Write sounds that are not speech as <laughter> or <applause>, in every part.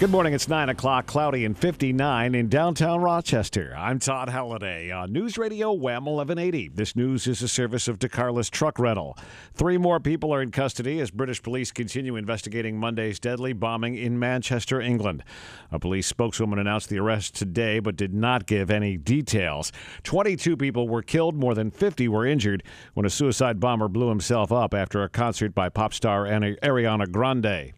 Good morning. It's 9 o'clock, cloudy and 59 in downtown Rochester. I'm Todd Halliday on News Radio Wham 1180. This news is a service of DeCarlos Truck Rental. Three more people are in custody as British police continue investigating Monday's deadly bombing in Manchester, England. A police spokeswoman announced the arrest today but did not give any details. 22 people were killed, more than 50 were injured when a suicide bomber blew himself up after a concert by pop star Ariana Grande.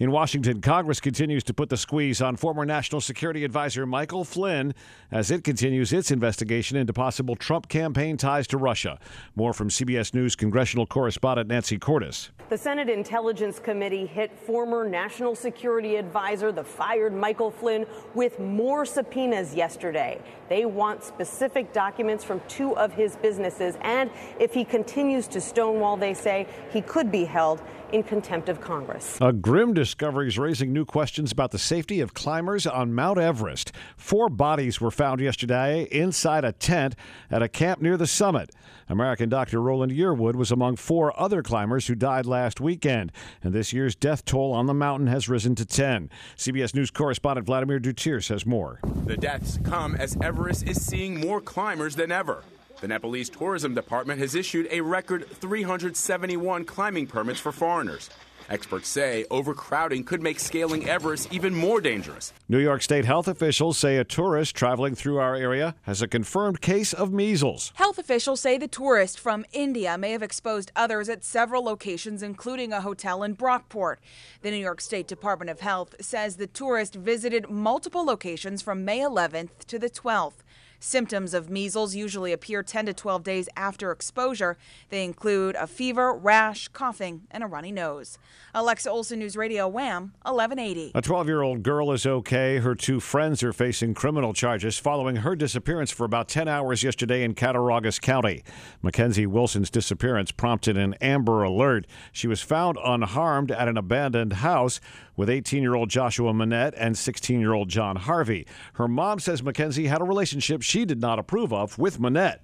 In Washington, Congress continues to put the squeeze on former National Security Advisor Michael Flynn as it continues its investigation into possible Trump campaign ties to Russia. More from CBS News congressional correspondent Nancy Cordes. The Senate Intelligence Committee hit former National Security Advisor, the fired Michael Flynn, with more subpoenas yesterday. They want specific documents from two of his businesses, and if he continues to stonewall, they say he could be held in contempt of Congress. A grim discovery is raising new questions about the safety of climbers on Mount Everest. Four bodies were found yesterday inside a tent at a camp near the summit. American doctor Roland Yearwood was among four other climbers who died last weekend, and this year's death toll on the mountain has risen to 10. CBS News correspondent Vladimir Duthiers says more. The deaths come as Everest is seeing more climbers than ever. The Nepalese Tourism Department has issued a record 371 climbing permits for foreigners. Experts say overcrowding could make scaling Everest even more dangerous. New York State health officials say a tourist traveling through our area has a confirmed case of measles. Health officials say the tourist from India may have exposed others at several locations, including a hotel in Brockport. The New York State Department of Health says the tourist visited multiple locations from May 11th to the 12th. Symptoms of measles usually appear 10 to 12 days after exposure. They include a fever, rash, coughing, and a runny nose. Alexa Olson News Radio Wham 1180. A 12 year old girl is okay. Her two friends are facing criminal charges following her disappearance for about 10 hours yesterday in Cattaraugus County. Mackenzie Wilson's disappearance prompted an Amber Alert. She was found unharmed at an abandoned house with 18 year old Joshua Manette and 16 year old John Harvey. Her mom says Mackenzie had a relationship she did not approve of with Manette.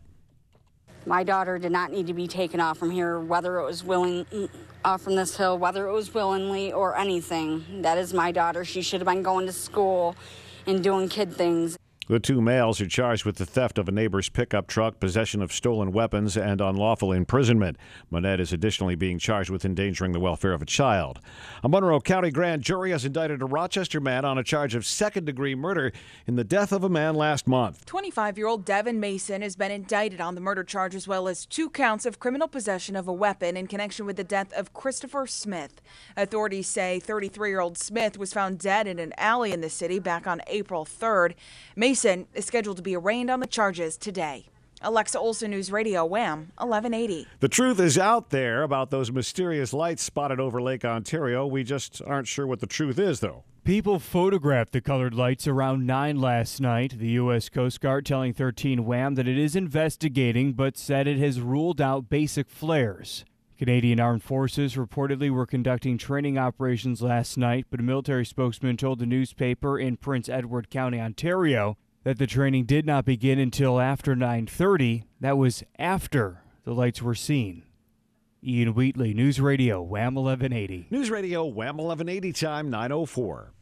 My daughter did not need to be taken off from here, whether it was willing off from this hill, whether it was willingly or anything. That is my daughter. She should have been going to school and doing kid things. The two males are charged with the theft of a neighbor's pickup truck, possession of stolen weapons, and unlawful imprisonment. Monette is additionally being charged with endangering the welfare of a child. A Monroe County grand jury has indicted a Rochester man on a charge of second degree murder in the death of a man last month. 25 year old Devin Mason has been indicted on the murder charge as well as two counts of criminal possession of a weapon in connection with the death of Christopher Smith. Authorities say 33 year old Smith was found dead in an alley in the city back on April 3rd. Mason Mason is scheduled to be arraigned on the charges today. Alexa Olson News Radio, Wham, 1180. The truth is out there about those mysterious lights spotted over Lake Ontario. We just aren't sure what the truth is, though. People photographed the colored lights around 9 last night. The U.S. Coast Guard telling 13 Wham that it is investigating, but said it has ruled out basic flares. Canadian Armed Forces reportedly were conducting training operations last night, but a military spokesman told the newspaper in Prince Edward County, Ontario, that the training did not begin until after 9:30. That was after the lights were seen. Ian Wheatley, News Radio, Wham 1180. News Radio, Wham 1180, time 904.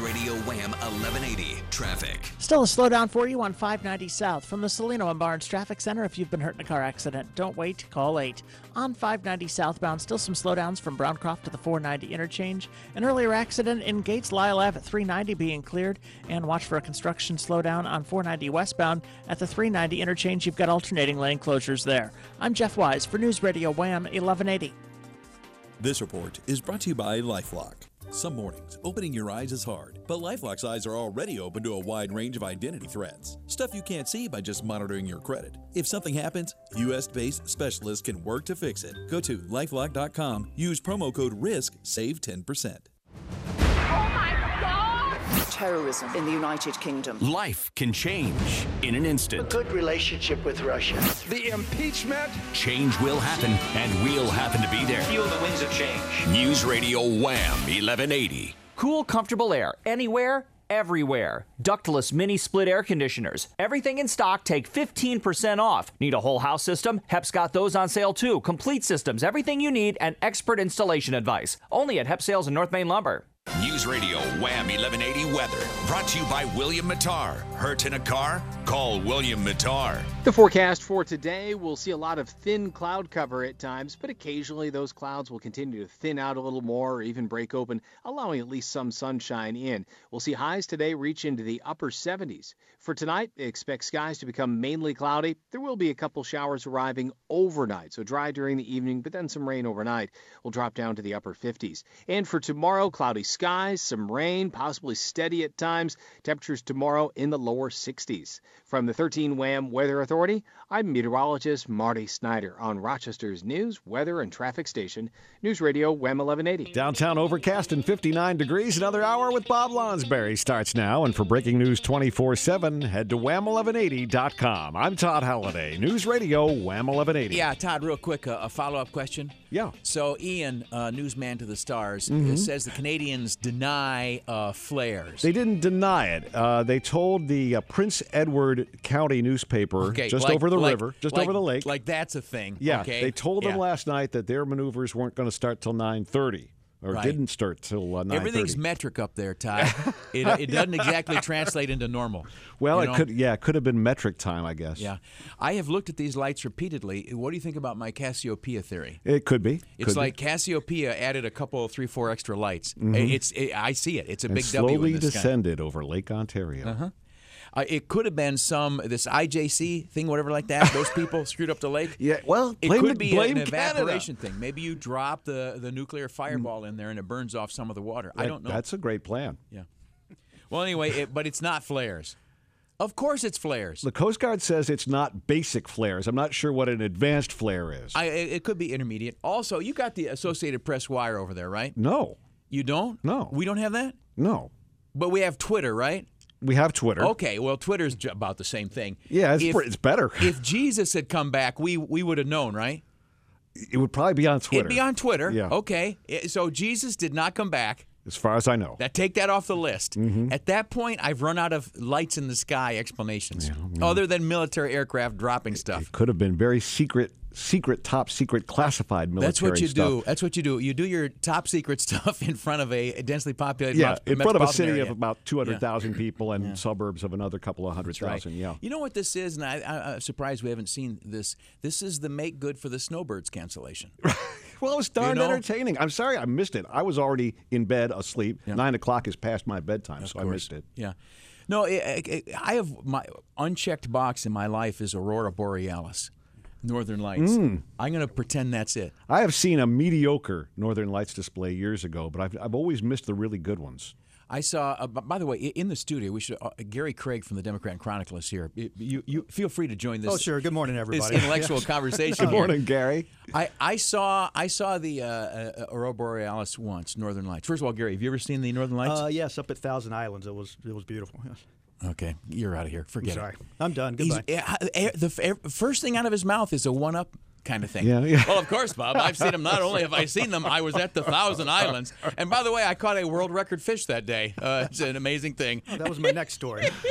Radio Wham 1180 traffic. Still a slowdown for you on 590 South from the Cellino and Barnes Traffic Center. If you've been hurt in a car accident, don't wait. Call 8. On 590 southbound, still some slowdowns from Browncroft to the 490 interchange. An earlier accident in Gates Lyell Ave at 390 being cleared. And watch for a construction slowdown on 490 westbound at the 390 interchange. You've got alternating lane closures there. I'm Jeff Wise for News Radio Wham 1180. This report is brought to you by Lifelock. Some mornings, opening your eyes is hard, but Lifelock's eyes are already open to a wide range of identity threats. Stuff you can't see by just monitoring your credit. If something happens, US based specialists can work to fix it. Go to lifelock.com, use promo code RISK, save 10% terrorism in the United Kingdom. Life can change in an instant. A good relationship with Russia. The impeachment. Change will happen, and we'll happen to be there. Feel the winds of change. News Radio Wham 1180. Cool, comfortable air anywhere everywhere. Ductless mini split air conditioners. Everything in stock, take 15% off. Need a whole house system? HEP's got those on sale too. Complete systems, everything you need, and expert installation advice. Only at HEP Sales in North Main Lumber. News Radio Wham 1180 Weather. Brought to you by William Mattar. Hurt in a car? Call William Mattar. The forecast for today we'll see a lot of thin cloud cover at times, but occasionally those clouds will continue to thin out a little more or even break open, allowing at least some sunshine in. We'll see highs today reach into the upper 70s. For tonight, expect skies to become mainly cloudy. There will be a couple showers arriving overnight, so dry during the evening, but then some rain overnight. will drop down to the upper 50s. And for tomorrow, cloudy skies, some rain, possibly steady at times. Temperatures tomorrow in the lower 60s. From the 13 WHAM Weather Authority, I'm meteorologist Marty Snyder on Rochester's news, weather, and traffic station, News Radio WHAM 1180. Downtown overcast and 59 degrees. Another hour with Bob Lonsberry starts now. And for breaking news 24 7, head to wham1180.com. I'm Todd Halliday, News Radio Wham 1180. Yeah, Todd, real quick, uh, a follow up question. Yeah. So, Ian, uh, newsman to the stars, Mhm. uh, says the Canadians deny uh, flares. They didn't deny it. Uh, they told the uh, Prince Edward County newspaper Okay, just like- over the like- river, just like- over the lake. Like that's a thing. Yeah, okay? they told them Yeah. last night that their maneuvers weren't going to start till 9:30, or Right. didn't start till uh, 9:30. Everything's metric up there, Ty. <laughs> it, it doesn't exactly translate into normal. well, you it could, yeah, it could have been metric time, I guess. Yeah, I have looked at these lights repeatedly. What do you think about my Cassiopeia theory? it could be. It's Could be. like Cassiopeia added a couple, three, four extra lights. Mhm. It's, it, I see it. It's a and big slowly W sky. descended over Lake Ontario. Uh-huh. Uh, it could have been some this IJC thing, whatever like that. Those people <laughs> screwed up the lake. Yeah, well, it could the- be an Canada. thing. Maybe you drop the the nuclear fireball in there and it burns off some of the water. I don't know. That's a great plan. Yeah. Well, anyway, it, but it's not flares. Of course, it's flares. The Coast Guard says it's not basic flares. I'm not sure what an advanced flare is. I, it could be intermediate. Also, you got the Associated Press wire over there, right? no, You don't? No. We don't have that? no. But we have Twitter, right? We have Twitter. Okay, well, Twitter's about the same thing. Yeah, it's, If- it's better. <laughs> if Jesus had come back, we we would have known, right? It would probably be on Twitter. It'd be on Twitter. Yeah. Okay. So Jesus did not come back. As far as I know. That take that off the list. Mm-hmm. At that point, I've run out of lights in the sky explanations, other than military aircraft dropping stuff. It could have been very secret, secret, top secret, classified military That's what you stuff. do. That's what you do. You do your top secret <laughs> stuff in front of a densely populated Yeah, in front of a city area. of about 200,000 people and suburbs of another couple of hundred right. thousand. Yeah. You know what this is, and I, I, I'm surprised we haven't seen this. This is the make good for the snowbirds cancellation. <laughs> Well, it was darn know? entertaining. I'm sorry I missed it. I was already in bed asleep. Nine o'clock is past my bedtime, so I missed it. Yeah. No, it, it, I have my unchecked box in my life is Aurora Borealis, Northern Lights. Mm. I'm going to pretend that's it. I have seen a mediocre Northern Lights display years ago, but I've, I've always missed the really good ones. I saw. Uh, by the way, in the studio, we should. Uh, Gary Craig from the Democrat and Chronicle is here. You, you, you feel free to join this. Oh, sure. Good morning, everybody. This intellectual <laughs> conversation. Good here. morning, Gary. I, I saw I saw the uh, uh, Aurora Borealis once, Northern Lights. First of all, Gary, have you ever seen the Northern Lights? Uh, yes, up at Thousand Islands. It was it was beautiful. Yes. Okay, you're out of here. Forget Sorry. it. I'm done. Goodbye. eh, the first thing out of his mouth is a one up kind of thing. Yeah, yeah. Well, of course, Bob. I've seen them. Not only have I seen them, I was at the Thousand <laughs> Islands. And by the way, I caught a world record fish that day. Uh, it's an amazing thing. that was my next story. <laughs>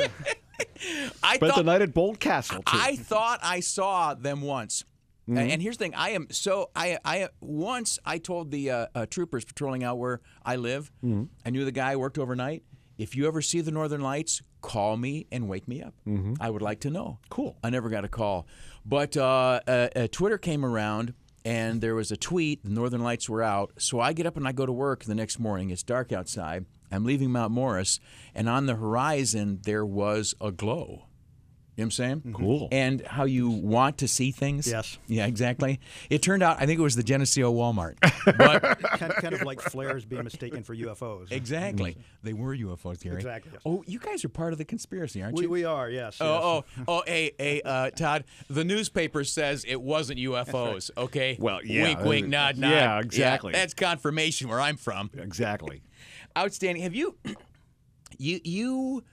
I Spent thought the night at Boldt Castle, too. I thought I saw them once. Mhm. And here's the thing: I am so I I once I told the uh, uh, troopers patrolling out where I live. Mhm. I knew the guy worked overnight. If you ever see the Northern Lights, call me and wake me up. Mhm. I would like to know. Cool. I never got a call, but uh, uh, uh, Twitter came around and there was a tweet. The Northern Lights were out, so I get up and I go to work the next morning. It's dark outside. I'm leaving Mount Morris, and on the horizon there was a glow. You know what I'm saying? Cool. And how you want to see things. Yes. Yeah, exactly. <laughs> It turned out, I think it was the Geneseo Walmart. <laughs> But kind, kind of like flares being mistaken for UFOs. exactly. They were UFOs, Gary. Exactly, yes. Oh, you guys are part of the conspiracy, aren't We, you? we are, yes. yes. Oh, oh, oh, hey, hey, uh, Todd. The newspaper says it wasn't UFOs. <laughs> Okay. Well, yeah, Wink, wink, uh, nod, nod. yeah, exactly. that's confirmation where I'm from. Exactly. Outstanding. Have you, <clears throat> you, you,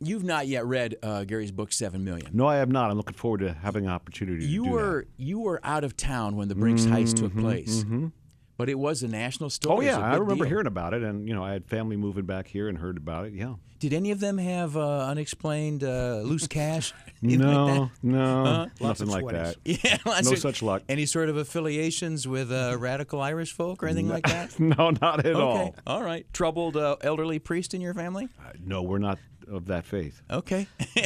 you've not yet read uh, Gary's book Seven Million. No, I have not. I'm looking forward to having an opportunity to You do were you were out of town when the Brinks heist took Mhm, place. mhm. But it was a national story. Oh yeah, I remember deal. hearing about it, and you know, I had family moving back here and heard about it. Yeah. Did any of them have uh, unexplained uh, loose cash? <laughs> No, like no, Huh? nothing like that. <laughs> Yeah, lots no of- such luck. Any sort of affiliations with uh, radical Irish folk or anything like that? <laughs> no, not at okay. all. All right. Troubled uh, elderly priest in your family? No, we're not of that faith. Okay. <laughs>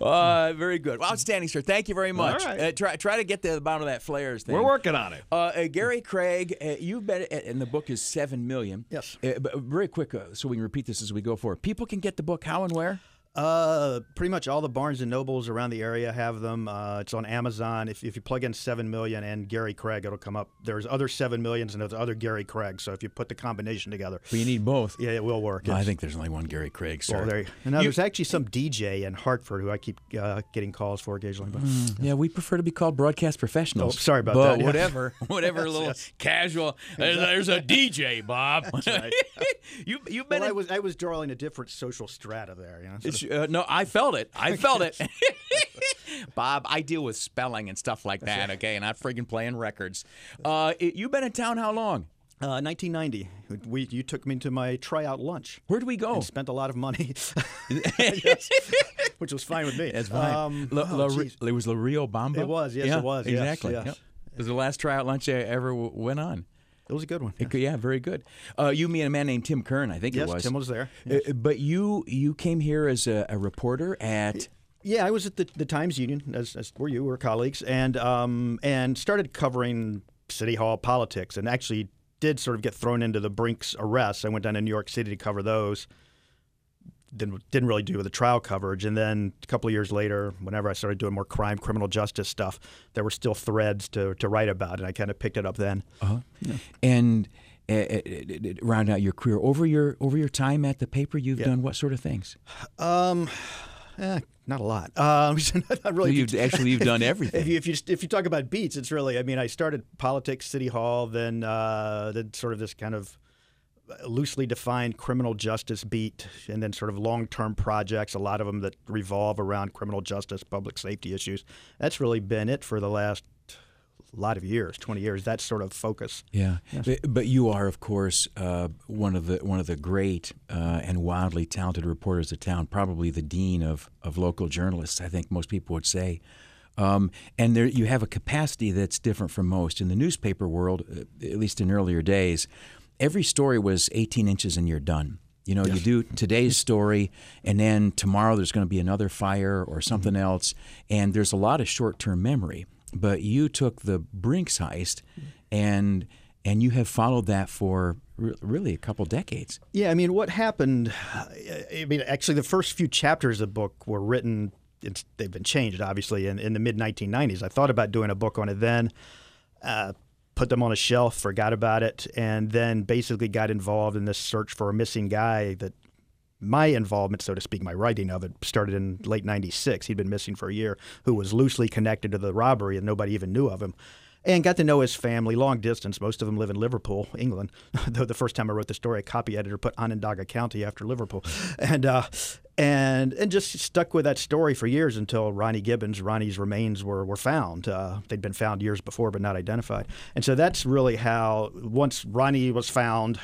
Uh, very good. Well, outstanding, sir. Thank you very much. All right. Uh, try try to get to the bottom of that flares thing. We're working on it. Uh, uh, Gary Craig, uh, you've been, and the book is seven million. Yes. Uh, but very quick, uh, so we can repeat this as we go forward. People can get the book how and where? Uh, pretty much all the Barnes and Nobles around the area have them. Uh, it's on Amazon. If, if you plug in seven million and Gary Craig, it'll come up. There's other seven millions and there's other Gary Craig. So if you put the combination together, But you need both. yeah, it will work. Well, I think there's only one Gary Craig, sir. Well, there. Now You- there's actually some DJ in Hartford who I keep uh, getting calls for occasionally. But Yeah, we prefer to be called broadcast professionals. Oh, sorry about but that, yeah. whatever, <laughs> whatever, Yes, little yes. casual. There's, there's a DJ, Bob. right. <laughs> you been well, I was I was drawing a different social strata there. You know, sort It's, of- uh, no, I felt it. I felt it. <laughs> <laughs> Bob, I deal with spelling and stuff like that, okay, and I'm freaking playing records. Uh, it- you've been in town how long? Uh, 1990. We you took me to my tryout lunch. Where'd we go? Spent a lot of money, <laughs> Yes. which was fine with me. That's fine. Um, La, oh, La, it was La Rio Bamba? It was, yes, Yeah, it was, yes, Exactly. yes. Yep. It was the last tryout lunch I ever w- went on. It was a good one. It- yeah, very good. Uh, you, me, and a man named Tim Kern, I think Yes, it was. Tim was there. Uh, but you you came here as a, a reporter at. Yeah, I was at the, the Times Union, as, as were you, we were colleagues, and um, and started covering City Hall politics, and actually did sort of get thrown into the Brinks arrests. I went down to New York City to cover those. Didn't didn't really do the trial coverage, and then a couple of years later, whenever I started doing more crime, criminal justice stuff, there were still threads to, to write about, and I kind of picked it up then. Uh-huh. And uh, uh, uh, round out your career over your over your time at the paper, you've Yeah. done what sort of things? Um, eh, not a lot. <laughs> Um, <laughs> not really. You've- actually, you've done <laughs> everything. If you, if you if you talk about beats, it's really. I mean, I started politics, City Hall, then uh, then sort of this kind of loosely defined criminal justice beat, and then sort of long term projects. A lot of them that revolve around criminal justice, public safety issues. That's really been it for the last lot of years, twenty years. That sort of focus. Yeah, Yes. but, but you are, of course, uh, one of the one of the great uh, and wildly talented reporters of town. Probably the dean of, of local journalists. I think most people would say. Um, and there, you have a capacity that's different from most. In the newspaper world, uh, at least in earlier days, every story was 18 inches and you're done. You know, you do today's story, and then tomorrow there's going to be another fire or something else, and there's a lot of short-term memory. But you took the Brinks heist, and and you have followed that for re- really a couple decades. Yeah, I mean, what happened? I mean, actually, the first few chapters of the book were written. It's, they've been changed, obviously, in, in the mid 1990s. I thought about doing a book on it then, uh, put them on a shelf, forgot about it, and then basically got involved in this search for a missing guy that my involvement, so to speak, my writing of it started in late 96. He'd been missing for a year, who was loosely connected to the robbery, and nobody even knew of him. And got to know his family long distance. Most of them live in Liverpool, England. <laughs> Though the first time I wrote the story, a copy editor put Onondaga County after Liverpool, <laughs> and uh, and and just stuck with that story for years until Ronnie Gibbons, Ronnie's remains were were found. Uh, they'd been found years before, but not identified. And so that's really how once Ronnie was found,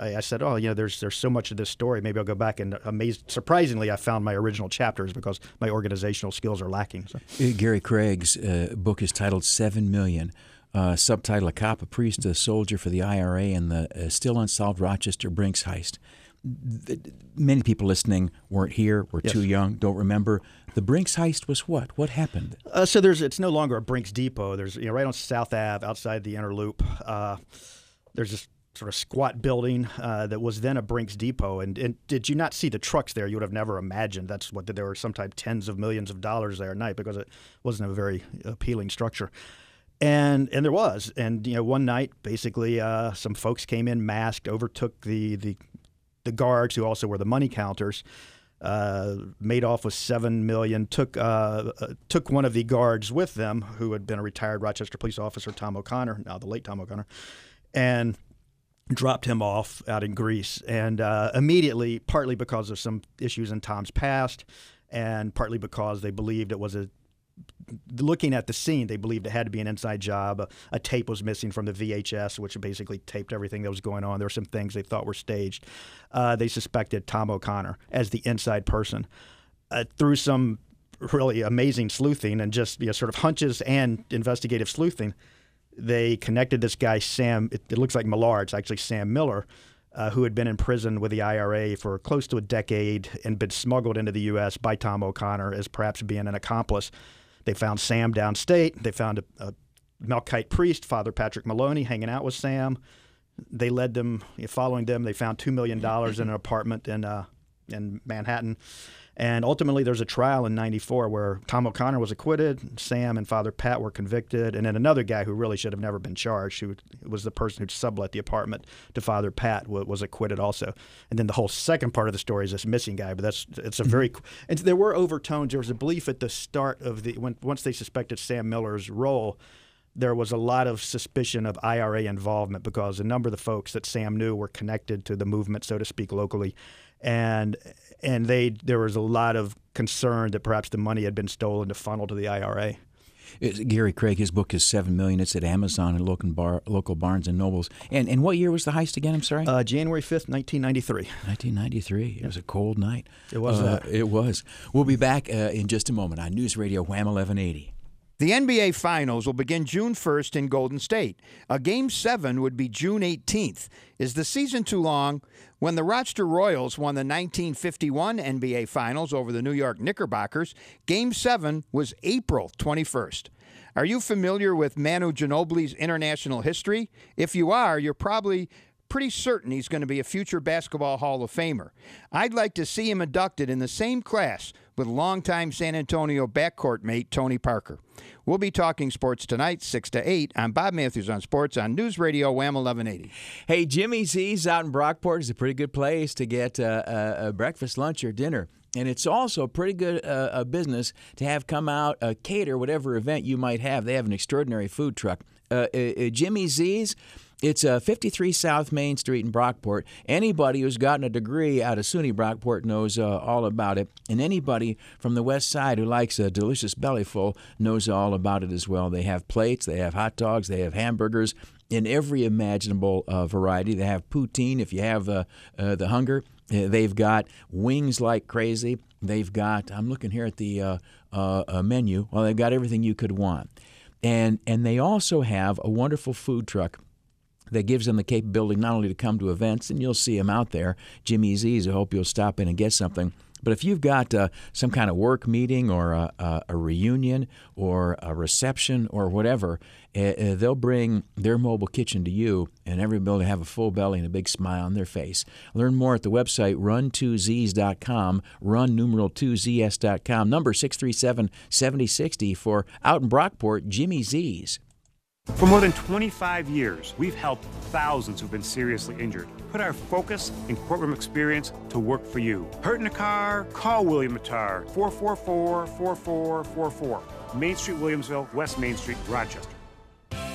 I, I said, "Oh, you know, there's there's so much of this story. Maybe I'll go back and amazed. Surprisingly, I found my original chapters because my organizational skills are lacking." So. Uh, Gary Craig's uh, book is titled Seven Million. Uh, subtitle: A cop, a priest, a soldier for the IRA, and the uh, still unsolved Rochester Brinks heist. Th- many people listening weren't here, were Yes. too young, don't remember. The Brinks heist was what? What happened? Uh, so there's it's no longer a Brinks Depot. There's you know right on South Ave outside the inner loop. Uh, there's this sort of squat building uh, that was then a Brinks Depot. And, and did you not see the trucks there? You would have never imagined that's what there were sometimes tens of millions of dollars there at night because it wasn't a very appealing structure. And and there was, and you know, one night basically uh, some folks came in masked, overtook the the the guards who also were the money counters. Uh, made off with seven million. Took uh, uh, took one of the guards with them, who had been a retired Rochester police officer, Tom O'Connor, now the late Tom O'Connor, and dropped him off out in Greece. And uh, immediately, partly because of some issues in Tom's past, and partly because they believed it was a looking at the scene, they believed it had to be an inside job. A, a, tape was missing from the VHS, which basically taped everything that was going on. There were some things they thought were staged. Uh, they suspected Tom O'Connor as the inside person. Uh, through some really amazing sleuthing and just you know, sort of hunches and investigative sleuthing, they connected this guy, Sam, it, it looks like Millard, it's actually Sam Miller, uh, who had been in prison with the IRA for close to a decade and been smuggled into the U.S. by Tom O'Connor as perhaps being an accomplice. They found Sam downstate. They found a, a Melkite priest, Father Patrick Maloney, hanging out with Sam. They led them, following them. They found $2 million in an <laughs> apartment in, uh, in Manhattan. And ultimately, there's a trial in 94 where Tom O'Connor was acquitted, Sam and Father Pat were convicted, and then another guy who really should have never been charged, who was the person who sublet the apartment to Father Pat, was acquitted also. And then the whole second part of the story is this missing guy, but that's it's a very mm-hmm. and there were overtones. There was a belief at the start of the when once they suspected Sam Miller's role there was a lot of suspicion of IRA involvement because a number of the folks that Sam knew were connected to the movement, so to speak, locally and and they there was a lot of concern that perhaps the money had been stolen to funnel to the IRA. It's Gary Craig, his book is seven million. It's at Amazon and local bar, local Barnes and Nobles. And and what year was the heist again? I'm sorry. Uh, January fifth, nineteen ninety three. Nineteen ninety three. It was a cold night. It was. Uh, it was. We'll be back uh, in just a moment on News Radio Wham eleven eighty. The NBA Finals will begin June 1st in Golden State. A Game 7 would be June 18th. Is the season too long? When the Rochester Royals won the 1951 NBA Finals over the New York Knickerbockers, Game 7 was April 21st. Are you familiar with Manu Ginobili's international history? If you are, you're probably pretty certain he's going to be a future Basketball Hall of Famer. I'd like to see him inducted in the same class with longtime San Antonio backcourt mate Tony Parker. We'll be talking sports tonight, 6 to 8. I'm Bob Matthews on Sports on News Radio Wham 1180. Hey, Jimmy Z's out in Brockport is a pretty good place to get uh, a, a breakfast, lunch, or dinner. And it's also a pretty good uh, a business to have come out, uh, cater whatever event you might have. They have an extraordinary food truck. Uh, uh, uh Jimmy Z's it's uh, 53 South Main Street in Brockport. Anybody who's gotten a degree out of SUNY Brockport knows uh, all about it. And anybody from the west side who likes a delicious bellyful knows all about it as well. They have plates, they have hot dogs, they have hamburgers in every imaginable uh, variety. They have poutine if you have uh, uh, the hunger. Uh, they've got wings like crazy. They've got, I'm looking here at the menu. Well, they've got everything you could want. And, and they also have a wonderful food truck that gives them the capability not only to come to events, and you'll see them out there, Jimmy Z's. I hope you'll stop in and get something. But if you've got uh, some kind of work meeting or a, a, a, reunion or a reception or whatever, uh, they'll bring their mobile kitchen to you, and everybody will have a full belly and a big smile on their face. Learn more at the website run2zs.com, run numeral 2zs.com, number 637 7060 for out in Brockport, Jimmy Z's. For more than 25 years, we've helped thousands who've been seriously injured. Put our focus and courtroom experience to work for you. Hurt in a car? Call William Mattar, 444 4444. Main Street, Williamsville, West Main Street, Rochester.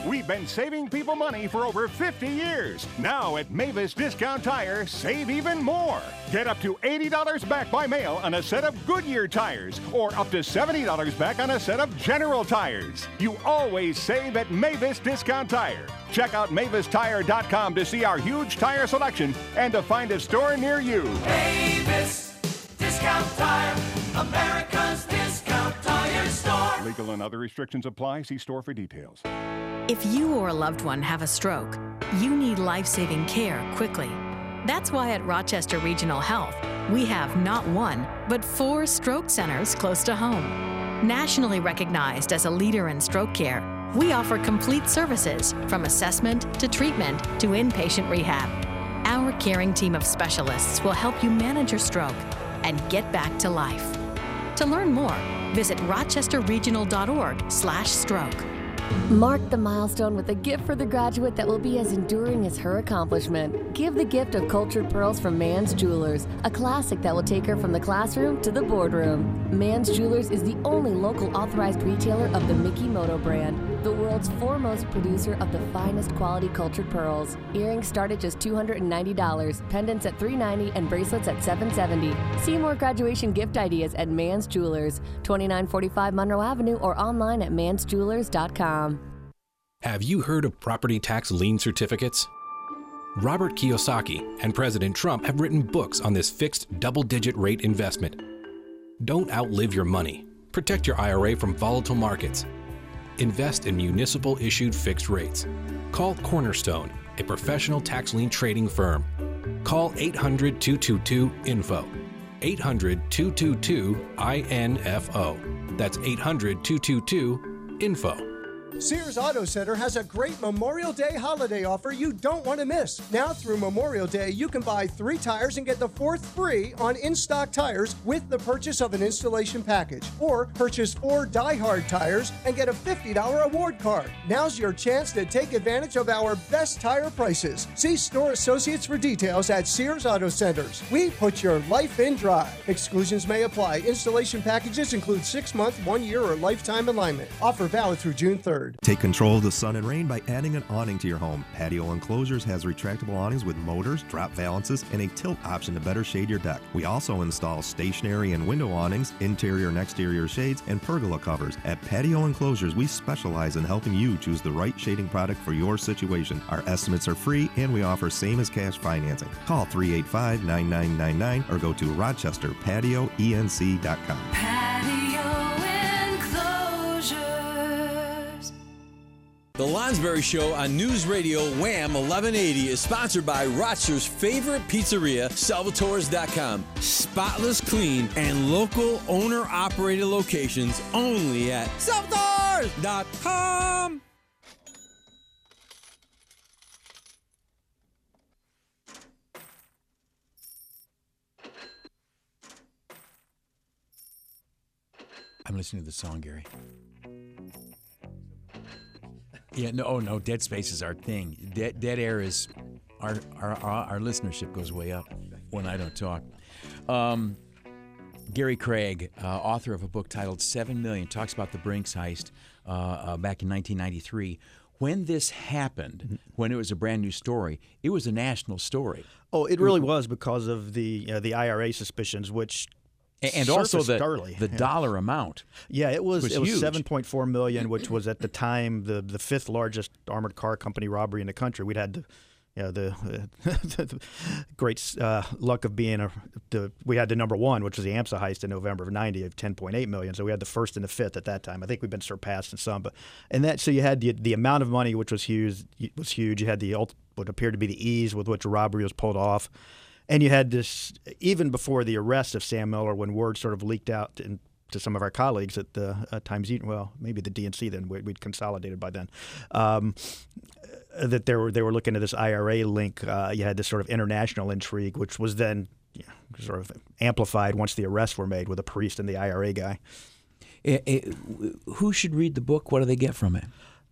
We've been saving people money for over 50 years. Now at Mavis Discount Tire, save even more. Get up to $80 back by mail on a set of Goodyear tires or up to $70 back on a set of General tires. You always save at Mavis Discount Tire. Check out MavisTire.com to see our huge tire selection and to find a store near you. Mavis Discount Tire, America's discount store. Legal and other restrictions apply. See store for details. If you or a loved one have a stroke, you need life saving care quickly. That's why at Rochester Regional Health, we have not one, but four stroke centers close to home. Nationally recognized as a leader in stroke care, we offer complete services from assessment to treatment to inpatient rehab. Our caring team of specialists will help you manage your stroke and get back to life. To learn more, visit rochesterregional.org slash stroke. Mark the milestone with a gift for the graduate that will be as enduring as her accomplishment. Give the gift of cultured pearls from Mann's Jewelers, a classic that will take her from the classroom to the boardroom. Mann's Jewelers is the only local authorized retailer of the Mikimoto brand, the world's foremost producer of the finest quality cultured pearls. Earrings start at just $290, pendants at 390, and bracelets at 770. See more graduation gift ideas at Mann's Jewelers, 2945 Monroe Avenue, or online at mannsjewelers.com. Have you heard of property tax lien certificates? Robert Kiyosaki and President Trump have written books on this fixed double digit rate investment. Don't outlive your money. Protect your IRA from volatile markets. Invest in municipal issued fixed rates. Call Cornerstone, a professional tax lien trading firm. Call 800 222 INFO. 800 222 INFO. That's 800 222 INFO. Sears Auto Center has a great Memorial Day holiday offer you don't want to miss. Now through Memorial Day, you can buy three tires and get the fourth free on in stock tires with the purchase of an installation package. Or purchase four Die Hard tires and get a $50 award card. Now's your chance to take advantage of our best tire prices. See store associates for details at Sears Auto Centers. We put your life in drive. Exclusions may apply. Installation packages include six month, one year, or lifetime alignment. Offer valid through June 3rd. Take control of the sun and rain by adding an awning to your home. Patio Enclosures has retractable awnings with motors, drop valances, and a tilt option to better shade your deck. We also install stationary and window awnings, interior and exterior shades, and pergola covers. At Patio Enclosures, we specialize in helping you choose the right shading product for your situation. Our estimates are free and we offer same as cash financing. Call 385 9999 or go to rochesterpatioenc.com. The Lonsberry Show on News Radio Wham 1180 is sponsored by Rochester's favorite pizzeria, Salvatore's.com. Spotless clean and local owner operated locations only at Salvatore's.com. I'm listening to the song, Gary. Yeah, no, oh no, dead space is our thing. Dead, dead air is our, our our listenership goes way up when I don't talk. Um, Gary Craig, uh, author of a book titled Seven Million, talks about the Brinks heist uh, uh, back in 1993. When this happened, when it was a brand new story, it was a national story. Oh, it really was because of the uh, the IRA suspicions, which and also the, early. the Yeah. dollar amount. Yeah, it was, was it was huge. seven point four million, which was at the time the the fifth largest armored car company robbery in the country. We'd had the you know, the, <laughs> the great uh, luck of being a the, we had the number one, which was the AMSA heist in November of '90 of 10.8 million. So we had the first and the fifth at that time. I think we've been surpassed in some, but and that so you had the the amount of money, which was huge, was huge. You had the what appeared to be the ease with which robbery was pulled off. And you had this even before the arrest of Sam Miller, when word sort of leaked out to some of our colleagues at the uh, Times, Eaton- well, maybe the DNC then we- we'd consolidated by then. Um, that they were they were looking at this IRA link. Uh, you had this sort of international intrigue, which was then you know, sort of amplified once the arrests were made with a priest and the IRA guy. Eh, eh, who should read the book? What do they get from it?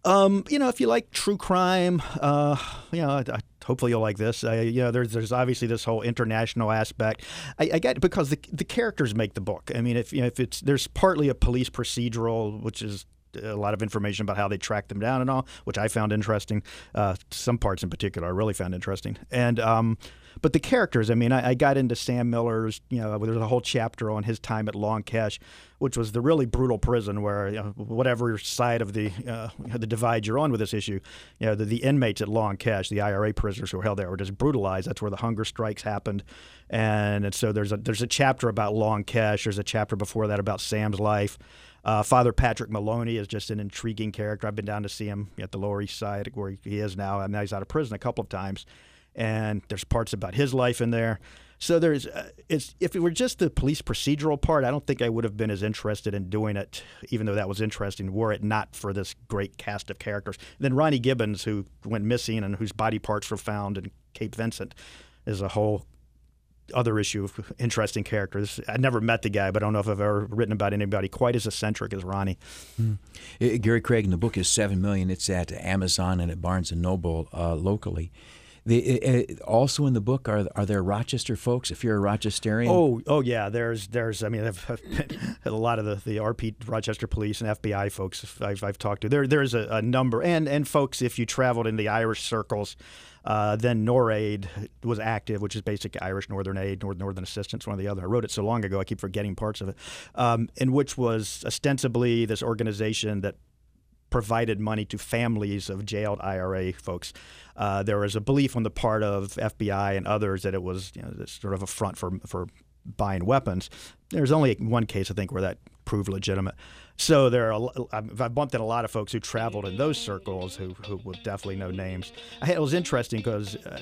Um, you know, if you like true crime, uh, you know, I, I- hopefully you'll like this. I, you know, there's there's obviously this whole international aspect. I, I get because the the characters make the book. I mean, if you know, if it's there's partly a police procedural, which is a lot of information about how they tracked them down and all, which I found interesting. Uh, some parts in particular I really found interesting. And um, but the characters, I mean, I, I got into Sam Miller's. You know, there's a whole chapter on his time at Long Kesh, which was the really brutal prison where you know, whatever side of the uh, the divide you're on with this issue, you know, the, the inmates at Long Kesh, the IRA prisoners who were held there, were just brutalized. That's where the hunger strikes happened, and, and so there's a there's a chapter about Long Kesh. There's a chapter before that about Sam's life. Uh, Father Patrick Maloney is just an intriguing character. I've been down to see him at the Lower East Side where he is now, and now he's out of prison a couple of times. And there's parts about his life in there. So there's, uh, it's if it were just the police procedural part, I don't think I would have been as interested in doing it, even though that was interesting, were it not for this great cast of characters. then Ronnie Gibbons, who went missing and whose body parts were found in Cape Vincent, is a whole other issue of interesting characters. I never met the guy, but I don't know if I've ever written about anybody quite as eccentric as Ronnie. Mm. Uh, Gary Craig, and the book is seven million. It's at Amazon and at Barnes and Noble uh, locally. Also in the book are are there Rochester folks? If you're a Rochesterian, oh oh yeah, there's there's I mean <laughs> a lot of the, the RP Rochester Police and FBI folks I've, I've talked to. There there's a, a number and and folks if you traveled in the Irish circles. Uh, then NORAID was active, which is basic Irish Northern Aid, North, Northern Assistance, one or the other. I wrote it so long ago, I keep forgetting parts of it. Um, in which was ostensibly this organization that provided money to families of jailed IRA folks. Uh, there was a belief on the part of FBI and others that it was you know, sort of a front for for buying weapons. There's only one case I think where that proved legitimate. So there are I've bumped in a lot of folks who traveled in those circles who who would definitely know names. It was interesting because. Uh,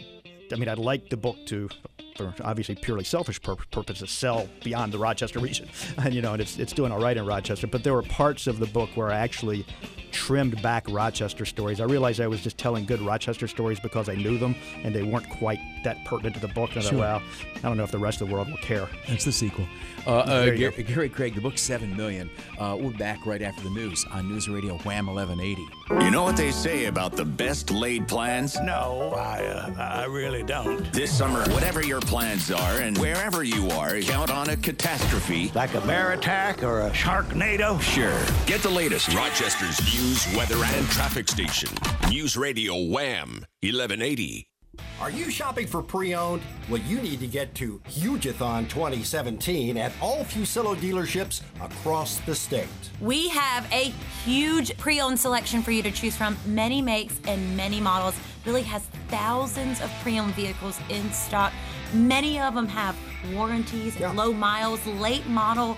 I mean, I'd like the book to, for obviously purely selfish pur- purposes, sell beyond the Rochester region, <laughs> and you know, and it's it's doing all right in Rochester. But there were parts of the book where I actually trimmed back Rochester stories. I realized I was just telling good Rochester stories because I knew them, and they weren't quite that pertinent to the book. And I sure. thought, well, I don't know if the rest of the world will care. That's the sequel. Uh, uh, Gary, Gary, Craig, the book Seven Million. Uh, we're back right after the news on News Radio Wham 1180. You know what they say about the best laid plans? No, I uh, I really don't. This summer, whatever your plans are and wherever you are, count on a catastrophe. Like a bear attack or a sharknado? Sure. Get the latest Rochester's news, weather, and traffic station. News Radio Wham 1180. Are you shopping for pre-owned? Well, you need to get to Hugeathon 2017 at all Fuccillo dealerships across the state. We have a huge pre-owned selection for you to choose from, many makes and many models. Billy has thousands of pre-owned vehicles in stock. Many of them have warranties Yeah. low miles, late model,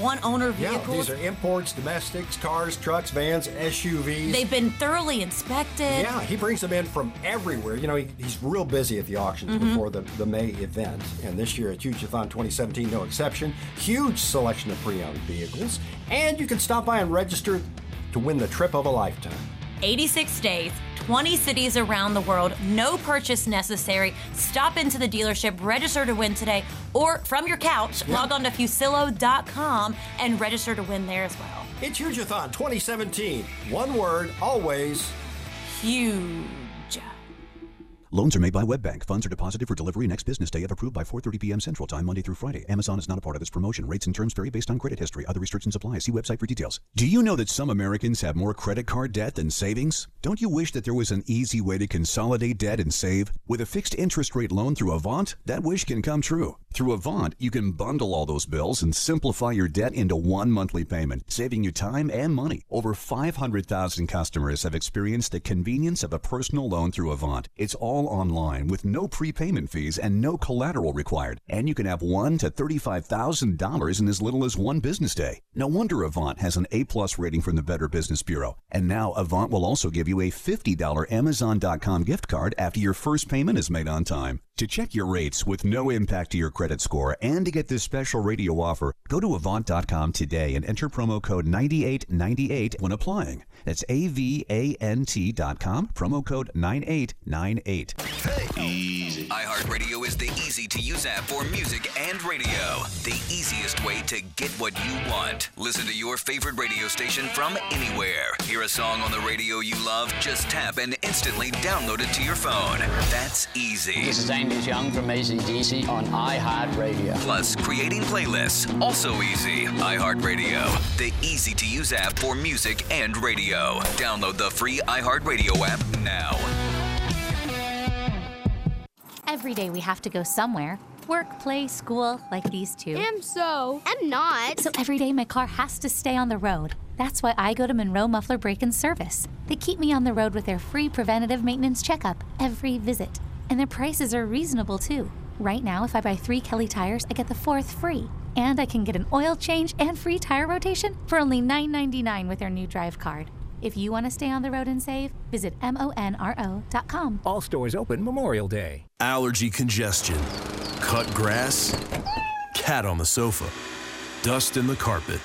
one owner vehicles. Yeah, these are imports, domestics, cars, trucks, vans, SUVs. They've been thoroughly inspected. Yeah, he brings them in from everywhere. You know, he, he's real busy at the auctions Mhm. before the, the May event. And this year at Hugeathon 2017, no exception. Huge selection of pre owned vehicles. And you can stop by and register to win the trip of a lifetime. 86 days, 20 cities around the world, no purchase necessary. Stop into the dealership, register to win today, or from your couch, log on to fuccillo.com and register to win there as well. It's Hugeathon 2017. One word, always. Huge. Loans are made by WebBank. Funds are deposited for delivery next business day if approved by 4:30 p.m. Central Time, Monday through Friday. Amazon is not a part of this promotion. Rates and terms vary based on credit history. Other restrictions apply. See website for details. Do you know that some Americans have more credit card debt than savings? Don't you wish that there was an easy way to consolidate debt and save? With a fixed interest rate loan through Avant, that wish can come true. Through Avant, you can bundle all those bills and simplify your debt into one monthly payment, saving you time and money. Over 500,000 customers have experienced the convenience of a personal loan through Avant. It's all online with no prepayment fees and no collateral required. And you can have one to $35,000 in as little as one business day. No wonder Avant has an A-plus rating from the Better Business Bureau. And now Avant will also give you a $50 Amazon.com gift card after your first payment is made on time. To check your rates with no impact to your credit score and to get this special radio offer, go to Avant.com today and enter promo code 9898 when applying. That's A-V-A-N-T.com, promo code 9898. Easy. iHeartRadio is the easy to use app for music and radio. The easiest way to get what you want. Listen to your favorite radio station from anywhere. Hear a song on the radio you love? Just tap and instantly download it to your phone. That's easy. This is Angus Young from ACDC on iHeartRadio. Plus, creating playlists, also easy. iHeartRadio, the easy to use app for music and radio. Download the free iHeartRadio app now. Every day we have to go somewhere. Work, play, school, like these two. Am so. I'm not. So every day my car has to stay on the road. That's why I go to Monro Muffler Brake and Service. They keep me on the road with their free preventative maintenance checkup every visit. And their prices are reasonable too. Right now, if I buy three Kelly tires, I get the fourth free. And I can get an oil change and free tire rotation for only $9.99 with their new drive card. If you want to stay on the road and save, visit monro.com. All stores open Memorial Day. Allergy congestion. Cut grass. Cat on the sofa. Dust in the carpet.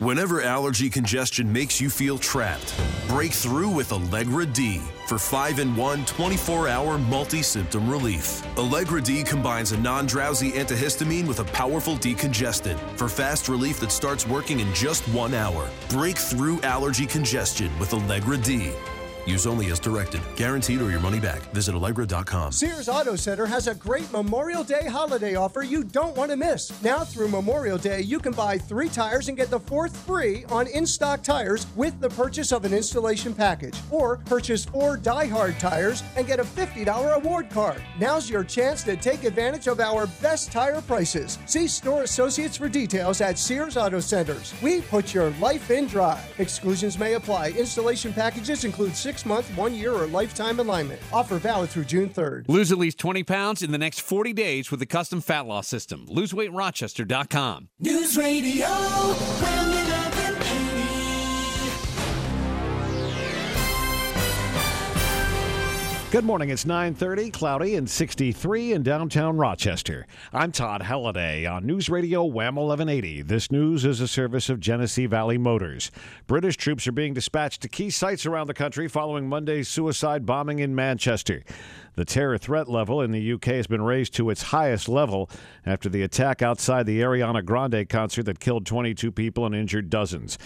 Whenever allergy congestion makes you feel trapped, break through with Allegra D for 5 in 1 24 hour multi symptom relief. Allegra D combines a non drowsy antihistamine with a powerful decongestant for fast relief that starts working in just one hour. Break through allergy congestion with Allegra D. Use only as directed. Guaranteed or your money back. Visit Allegra.com. Sears Auto Center has a great Memorial Day holiday offer you don't want to miss. Now through Memorial Day, you can buy three tires and get the fourth free on in stock tires with the purchase of an installation package. Or purchase four Die Hard tires and get a $50 award card. Now's your chance to take advantage of our best tire prices. See store associates for details at Sears Auto Centers. We put your life in drive. Exclusions may apply. Installation packages include six month, one year, or lifetime alignment. Offer valid through June 3rd. Lose at least 20 pounds in the next 40 days with the custom fat loss system. LoseWeightRochester.com. News Radio, Good morning. It's 9:30, cloudy and 63 in downtown Rochester. I'm Todd Halliday on News Radio Wham 1180. This news is a service of Genesee Valley Motors. British troops are being dispatched to key sites around the country following Monday's suicide bombing in Manchester. The terror threat level in the UK has been raised to its highest level after the attack outside the Ariana Grande concert that killed 22 people and injured dozens.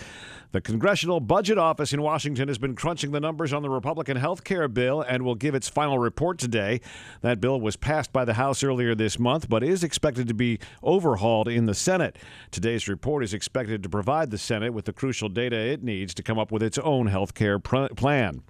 The Congressional Budget Office in Washington has been crunching the numbers on the Republican health care bill and will give its final report today. That bill was passed by the House earlier this month, but is expected to be overhauled in the Senate. Today's report is expected to provide the Senate with the crucial data it needs to come up with its own health care pr- plan.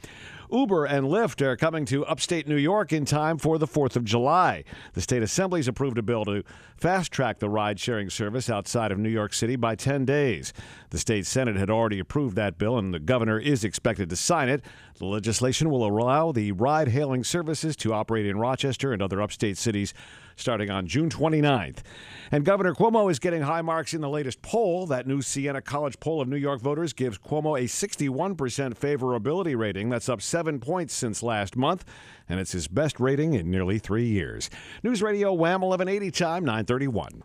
Uber and Lyft are coming to upstate New York in time for the 4th of July. The state assembly's approved a bill to fast track the ride sharing service outside of New York City by 10 days. The state Senate had already approved that bill, and the governor is expected to sign it. The legislation will allow the ride hailing services to operate in Rochester and other upstate cities starting on June 29th. And Governor Cuomo is getting high marks in the latest poll. That new Siena College poll of New York voters gives Cuomo a 61% favorability rating. That's up seven points since last month, and it's his best rating in nearly three years. News Radio Wham 1180 time 931.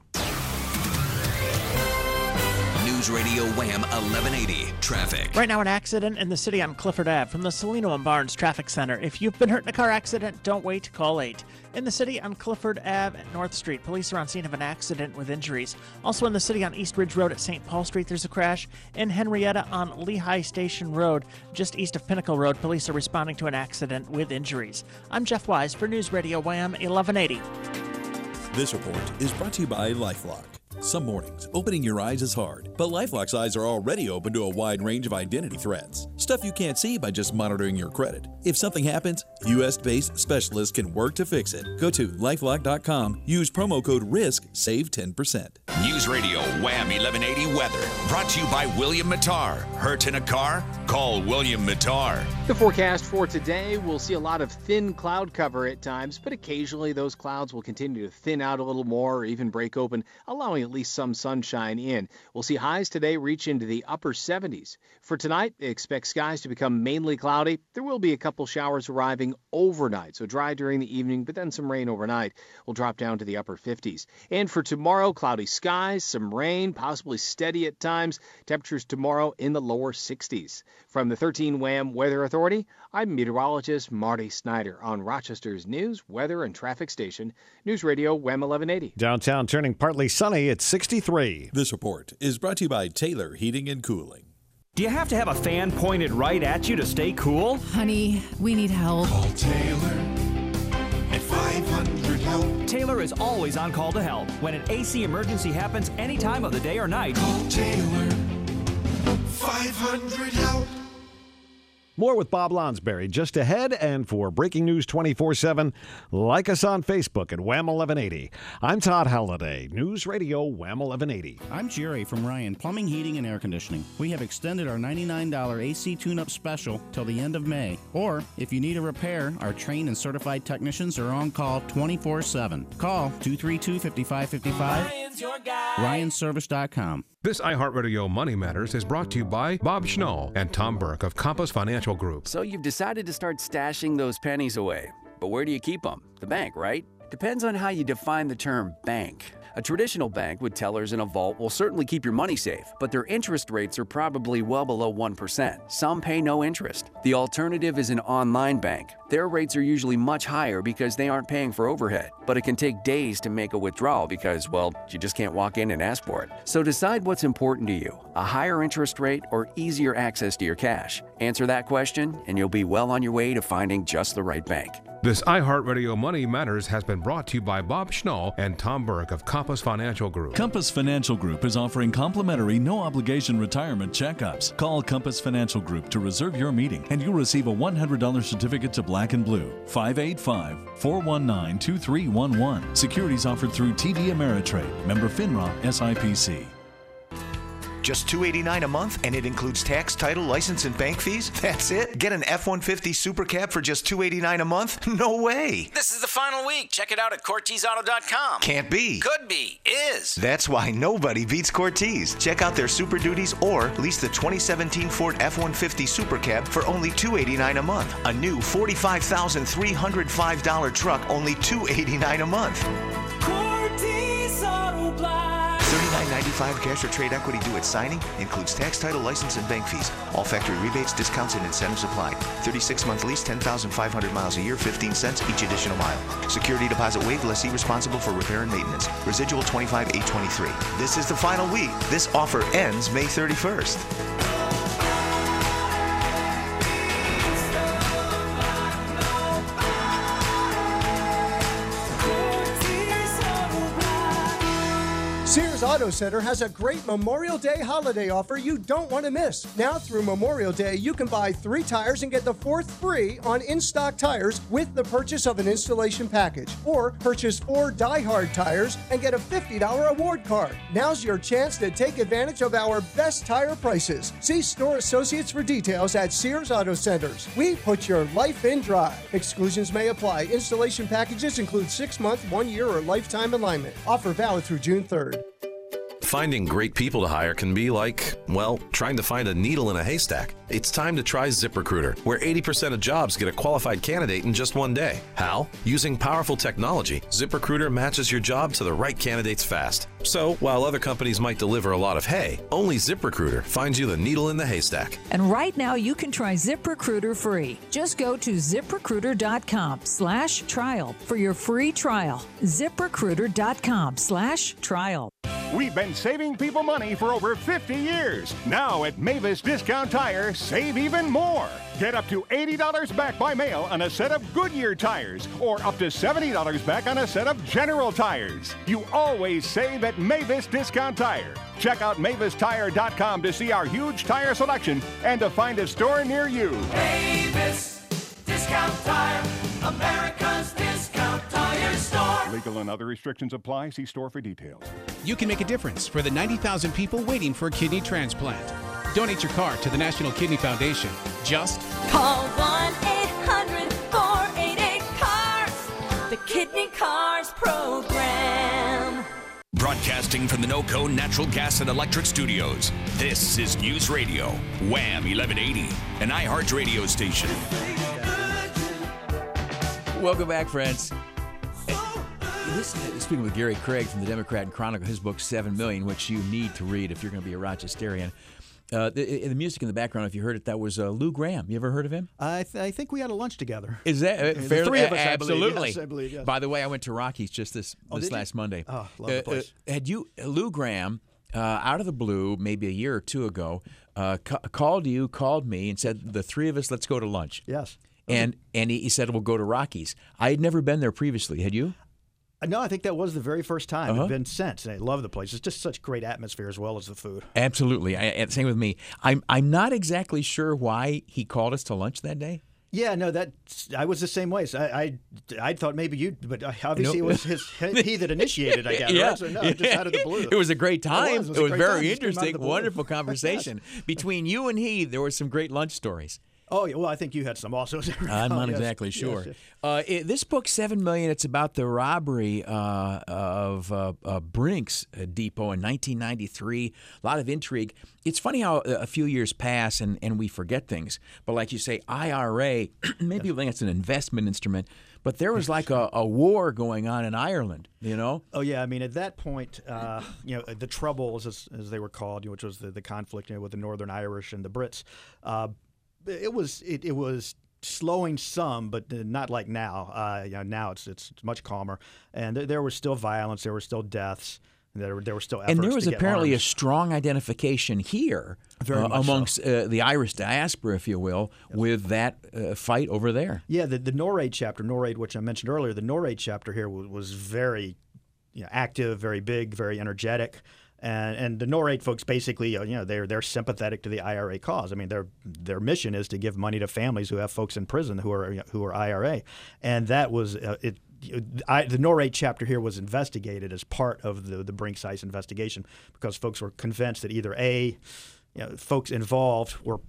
News Radio Wham 1180. Traffic. Right now, an accident in the city on Clifford Ave from the Cellino and Barnes Traffic Center. If you've been hurt in a car accident, don't wait. Call 8. In the city on Clifford Ave at North Street, police are on scene of an accident with injuries. Also in the city on East Ridge Road at St. Paul Street, there's a crash. In Henrietta on Lehigh Station Road, just east of Pinnacle Road, police are responding to an accident with injuries. I'm Jeff Wise for News Radio Wham 1180. This report is brought to you by Lifelock. Some mornings, opening your eyes is hard, but Lifelock's eyes are already open to a wide range of identity threats. Stuff you can't see by just monitoring your credit. If something happens, US based specialists can work to fix it. Go to lifelock.com, use promo code RISK, save 10%. News Radio Wham 1180 weather. Brought to you by William Mattar. Hurt in a car? Call William Mattar. The forecast for today we'll see a lot of thin cloud cover at times, but occasionally those clouds will continue to thin out a little more or even break open, allowing at least some sunshine in. We'll see highs today reach into the upper 70s. For tonight, expect skies to become mainly cloudy. There will be a couple showers arriving overnight, so dry during the evening, but then some rain overnight. will drop down to the upper 50s. And for tomorrow, cloudy skies, some rain, possibly steady at times. Temperatures tomorrow in the lower 60s. From the 13 WHAM Weather Authority, I'm meteorologist Marty Snyder on Rochester's news, weather, and traffic station, News Radio WHAM 1180. Downtown turning partly sunny at 63. This report is brought to you by Taylor Heating and Cooling. Do you have to have a fan pointed right at you to stay cool? Honey, we need help. Call Taylor at 500 help. Taylor is always on call to help when an AC emergency happens any time of the day or night. Call Taylor 500 help. More with Bob Lonsberry just ahead, and for breaking news 24 7, like us on Facebook at Wham 1180. I'm Todd Halliday, News Radio Wham 1180. I'm Jerry from Ryan Plumbing, Heating, and Air Conditioning. We have extended our $99 AC tune up special till the end of May. Or, if you need a repair, our trained and certified technicians are on call 24 7. Call 232 5555. Ryan's your guy. RyanService.com. This iHeartRadio Money Matters is brought to you by Bob Schnall and Tom Burke of Compass Financial Group. So you've decided to start stashing those pennies away. But where do you keep them? The bank, right? Depends on how you define the term bank. A traditional bank with tellers in a vault will certainly keep your money safe, but their interest rates are probably well below 1%. Some pay no interest. The alternative is an online bank. Their rates are usually much higher because they aren't paying for overhead, but it can take days to make a withdrawal because, well, you just can't walk in and ask for it. So decide what's important to you a higher interest rate or easier access to your cash. Answer that question, and you'll be well on your way to finding just the right bank. This iHeartRadio Money Matters has been brought to you by Bob Schnall and Tom Burke of Compass Financial Group. Compass Financial Group is offering complimentary, no obligation retirement checkups. Call Compass Financial Group to reserve your meeting, and you'll receive a $100 certificate to Black and Blue. 585 419 2311. Securities offered through TD Ameritrade, member FINRA SIPC. Just 289 a month, and it includes tax, title, license, and bank fees? <laughs> That's it? Get an F 150 Super Cab for just 289 a month? <laughs> No way! This is the final week. Check it out at CorteseAuto.com. Can't be. Could be. Is. That's why nobody beats Cortese. Check out their Super Duties or lease the 2017 Ford F 150 Super Cab for only 289 a month. A new $45,305 truck, only 289 a month. $39.95 cash or trade equity due at signing includes tax, title, license, and bank fees. All factory rebates, discounts, and incentives apply. 36 month lease, 10,500 miles a year, 15 cents each additional mile. Security deposit waived, lessee responsible for repair and maintenance. Residual 25 823. This is the final week. This offer ends May 31st. Auto Center has a great Memorial Day holiday offer you don't want to miss. Now through Memorial Day, you can buy three tires and get the fourth free on in stock tires with the purchase of an installation package. Or purchase four Die Hard tires and get a $50 award card. Now's your chance to take advantage of our best tire prices. See store associates for details at Sears Auto Centers. We put your life in drive. Exclusions may apply. Installation packages include six month, one year, or lifetime alignment. Offer valid through June 3rd. Finding great people to hire can be like, well, trying to find a needle in a haystack. It's time to try ZipRecruiter, where 80% of jobs get a qualified candidate in just one day. How? Using powerful technology, ZipRecruiter matches your job to the right candidates fast. So, while other companies might deliver a lot of hay, only ZipRecruiter finds you the needle in the haystack. And right now you can try ZipRecruiter free. Just go to ziprecruiter.com slash trial for your free trial. ZipRecruiter.com slash trial. We've been saving people money for over 50 years. Now at Mavis Discount Tire, save even more. Get up to $80 back by mail on a set of Goodyear tires or up to $70 back on a set of General tires. You always save at Mavis Discount Tire. Check out MavisTire.com to see our huge tire selection and to find a store near you. Mavis Discount Tire. America's discount. Legal and other restrictions apply. See store for details. You can make a difference for the 90,000 people waiting for a kidney transplant. Donate your car to the National Kidney Foundation. Just Call 1 800 488 CARS. The Kidney Cars Program. Broadcasting from the NOCO Natural Gas and Electric Studios, this is News Radio, Wham 1180, an iHeart radio station. Welcome back, friends. This, speaking with Gary Craig from the Democrat and Chronicle, his book Seven Million, which you need to read if you're going to be a Rochesterian. Uh, the, the music in the background, if you heard it, that was uh, Lou Gramm. You ever heard of him? I, th- I think we had a lunch together. Is that uh, the fair? three of us? Absolutely. I believe. Yes, I believe yes. By the way, I went to Rockies just this Oh, this did you? last Monday. Oh, love the place. had you Lou Gramm? Uh, out of the blue, maybe a year or two ago, uh, ca- called you, called me, and said the three of us let's go to lunch. Yes. And and he, he said we'll go to Rockies. I had never been there previously. Had you? Uh, No, I think that was the very first time. Uh-huh. I've been since, and I love the place. It's just such great atmosphere as well as the food. Absolutely. I, same with me. I'm I'm not exactly sure why he called us to lunch that day. Yeah, no, that I was the same way. So I, I, I thought maybe you, but obviously it was his he that initiated. I <laughs> guess. yeah. Right? So no, just out of the blue. It was a great time. It was, It a was very time. Just came out of interesting. Wonderful <laughs> conversation between you and he. There were some great lunch stories. Oh, yeah, well, I think you had some also. <laughs> I'm not Yes, exactly sure. yes. Uh, it, this book, Seven Million, it's about the robbery uh, of uh, uh, Brinks Depot in 1993. A lot of intrigue. It's funny how uh, a few years pass and, and we forget things. But like you say, IRA, <clears throat> maybe you think it's an investment instrument, but there was like a, a war going on in Ireland. You know? Oh yeah, I mean at that point, uh, you know, the Troubles, as, as they were called, you know, which was the, the conflict you know, with the Northern Irish and the Brits, uh, it was it, it was slowing some, but not like now. Uh, you know, now it's it's much calmer, and there, there was still violence, there were still deaths. There, were- there were still efforts And there was apparently a strong identification here uh, much so. amongst uh, the Irish diaspora, if you will, with that uh, fight over there. Yeah, the, the NORAID chapter, NORAID, which I mentioned earlier, the NORAID chapter here was, was very you know, active, very big, very energetic. And, and the NORAID folks basically, uh, you know, they're they're sympathetic to the IRA cause. I mean, their their mission is to give money to families who have folks in prison who are you know, who are IRA, and that was uh, it. I, the NORAID chapter here was investigated as part of the the Brinks Ice investigation because folks were convinced that either a, you know, folks involved were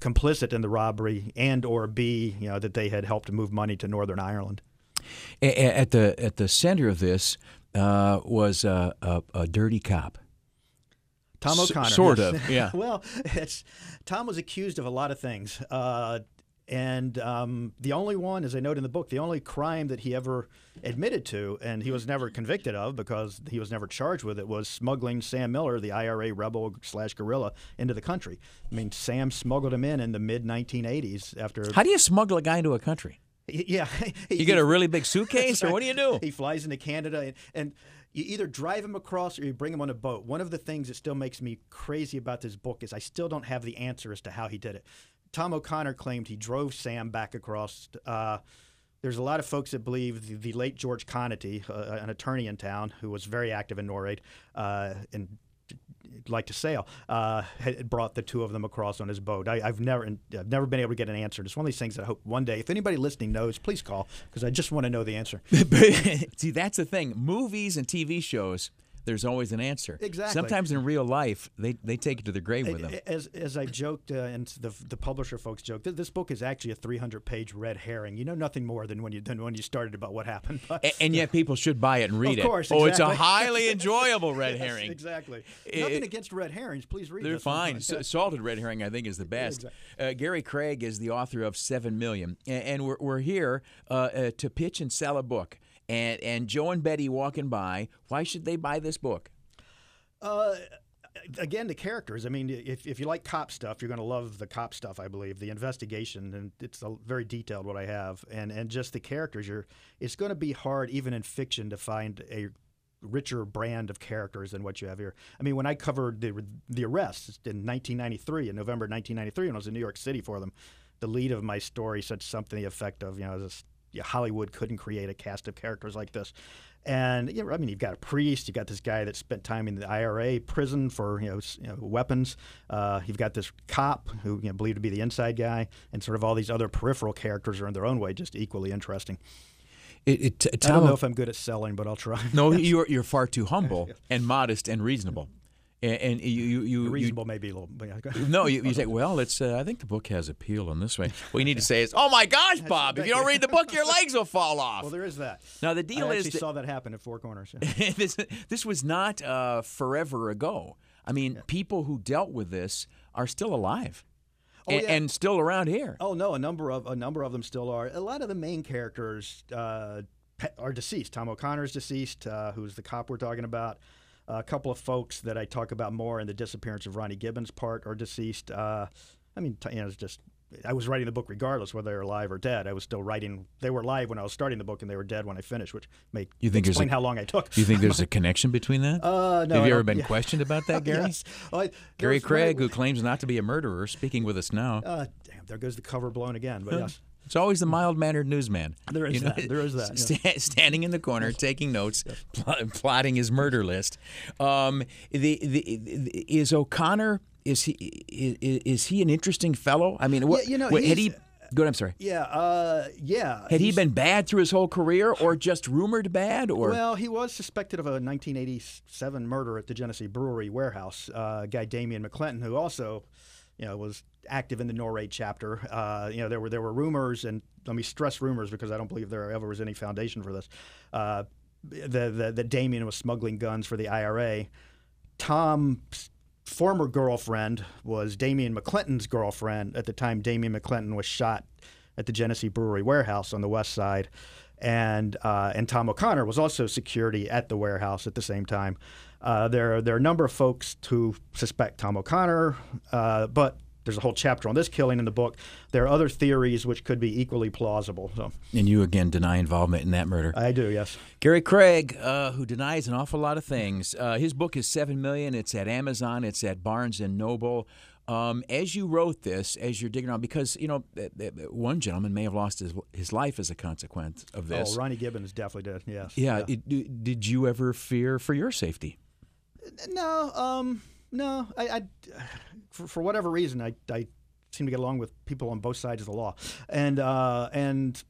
complicit in the robbery, and or b, you know, that they had helped to move money to Northern Ireland. At the at the center of this uh, was a, a, a dirty cop. Tom S- O'Connor. sort yes. of, yeah. <laughs> well, it's Tom was accused of a lot of things, uh, and um, the only one, as I note in the book, the only crime that he ever admitted to, and he was never convicted of because he was never charged with it, was smuggling Sam Millar, the IRA rebel slash guerrilla, into the country. I mean, Sam smuggled him in in the mid 1980s after. How do you smuggle a guy into a country? <laughs> Yeah, You get a really big suitcase, or what do you do? He flies into Canada, and, and you either drive him across or you bring him on a boat. One of the things that still makes me crazy about this book is I still don't have the answer as to how he did it. Tom O'Connor claimed he drove Sam back across. Uh, there's a lot of folks that believe the, the late George Conity, uh, an attorney in town who was very active in NORAID uh, and liked to sail, uh, had brought the two of them across on his boat. I, I've never, I've never been able to get an answer. It's one of these things that I hope one day, if anybody listening knows, please call because I just want to know the answer. <laughs> <laughs> See, that's the thing. Movies and TV shows, there's always an answer. Exactly. Sometimes in real life, they, they take it to the grave with them. As, as I joked, uh, and the, the publisher folks joked, this book is actually a 300 page red herring. You know nothing more than when you than when you started about what happened. A- and <laughs> yet people should buy it and read it. of course, Oh, it's a highly <laughs> enjoyable red Yes, herring. exactly. It- Nothing against red herrings. Please read. They're fine. S- salted red herring, I think, is the best. Uh, Gary Craig is the author of Seven Million, and we're, we're here uh, uh, to pitch and sell a book. And and Joe and Betty walking by. Why should they buy this book? Uh, again, the characters. I mean, if, if you like cop stuff, you're going to love the cop stuff. I believe the investigation, and it's a, very detailed what I have, and and just the characters. You're. It's going to be hard, even in fiction, to find a richer brand of characters than what you have here. I mean, when I covered the the arrests in 1993, in November 1993, when I was in New York City for them, the lead of my story said something the effect of, you know, this, Hollywood couldn't create a cast of characters like this. And you know, I mean, you've got a priest, you've got this guy that spent time in the IRA prison for you know, s- you know weapons. Uh, you've got this cop who you know, believed to be the inside guy, and sort of all these other peripheral characters are in their own way just equally interesting. It, it, I don't know if I'm good at selling, but I'll try. No, <laughs> you're you're far too humble <laughs> and modest and reasonable. And, and you you you reasonable you, maybe a little. But yeah. No, you, you <laughs> say, well, it's. Uh, I think the book has appeal in this way. What you need to say is, oh my gosh, Bob! If you don't read the book, your legs will fall off. Well, there is that. Now the deal I is actually that- saw that happen at Four Corners. yeah. <laughs> this this was not uh, forever ago. I mean, people who dealt with this are still alive, Oh, and, yeah. and still around here. Oh no, a number of a number of them still are. A lot of the main characters uh, are deceased. Tom O'Connor's deceased, uh, who's the cop we're talking about. A couple of folks that I talk about more in the disappearance of Ronnie Gibbons part are deceased. Uh, I mean, you know, it's just I was writing the book regardless whether they were alive or dead. I was still writing. They were alive when I was starting the book, and they were dead when I finished, which may You think explain a, how long I took. Do you think <laughs> there's a connection between that? Uh, no, Have you ever been yeah. questioned about that, <laughs> Gary? Yes. Well, I- Gary Craig, who claims not to be a murderer, speaking with us now. Uh, damn, there goes the cover blown again. But yes. It's always the mild mannered newsman. There is that, there is that, sta- standing in the corner, taking notes, pl- plotting his murder list. Um, the, the, the, is O'Connor? Is he is, is he an interesting fellow? I mean, what, Yeah, you know, what- had he? he's- Go ahead. I'm sorry. Yeah, uh, yeah. Had he been bad through his whole career, or just rumored bad, or Well, he was suspected of a 1987 murder at the Genesee Brewery warehouse. Uh, a guy Damien McClinton, who also you know, was active in the NORAID chapter. Uh, you know, there were there were rumors, and let me stress rumors because I don't believe there ever was any foundation for this. Uh, the, the the Damien was smuggling guns for the IRA. Tom's former girlfriend was Damien McClinton's girlfriend at the time. Damien McClinton was shot at the Genesee Brewery warehouse on the west side, and uh, and Tom O'Connor was also security at the warehouse at the same time. Uh, there there are a number of folks who suspect Tom O'Connor, uh, but there's a whole chapter on this killing in the book. There are other theories which could be equally plausible. So. And you again deny involvement in that murder. I do, yes. Gary Craig, uh, who denies an awful lot of things. Uh, his book is seven million. It's at Amazon. It's at Barnes and Noble. Um, as you wrote this, as you're digging around, because you know one gentleman may have lost his his life as a consequence of this. Oh, Ronnie Gibbons definitely did. Yes. Yeah. yeah. It, did you ever fear for your safety? No. Um. No. I. I for, for whatever reason, I, I seem to get along with people on both sides of the law, and uh, and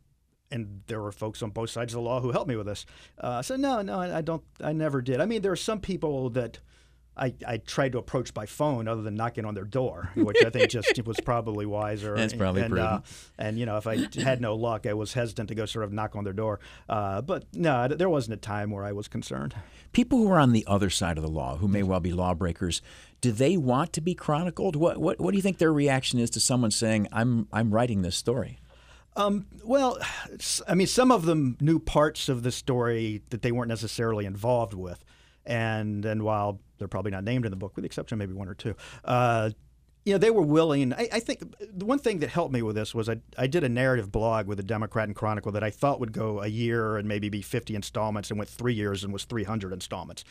and there were folks on both sides of the law who helped me with this. Uh, so no, no, I, I don't. I never did. I mean, there are some people that I, I tried to approach by phone other than knocking on their door, which I think just was probably wiser. That's probably and, prudent. Uh, and you know, if I had no luck, I was hesitant to go sort of knock on their door. Uh, but no, there wasn't a time where I was concerned. People who are on the other side of the law, who may well be lawbreakers, do they want to be chronicled? What what, what do you think their reaction is to someone saying, "I'm I'm writing this story"? Um, well, I mean, some of them knew parts of the story that they weren't necessarily involved with. And and while they're probably not named in the book, with the exception of maybe one or two, uh, you know, they were willing. I, I, think the one thing that helped me with this was I, I did a narrative blog with the Democrat and Chronicle that I thought would go a year and maybe be 50 installments and went three years and was 300 installments.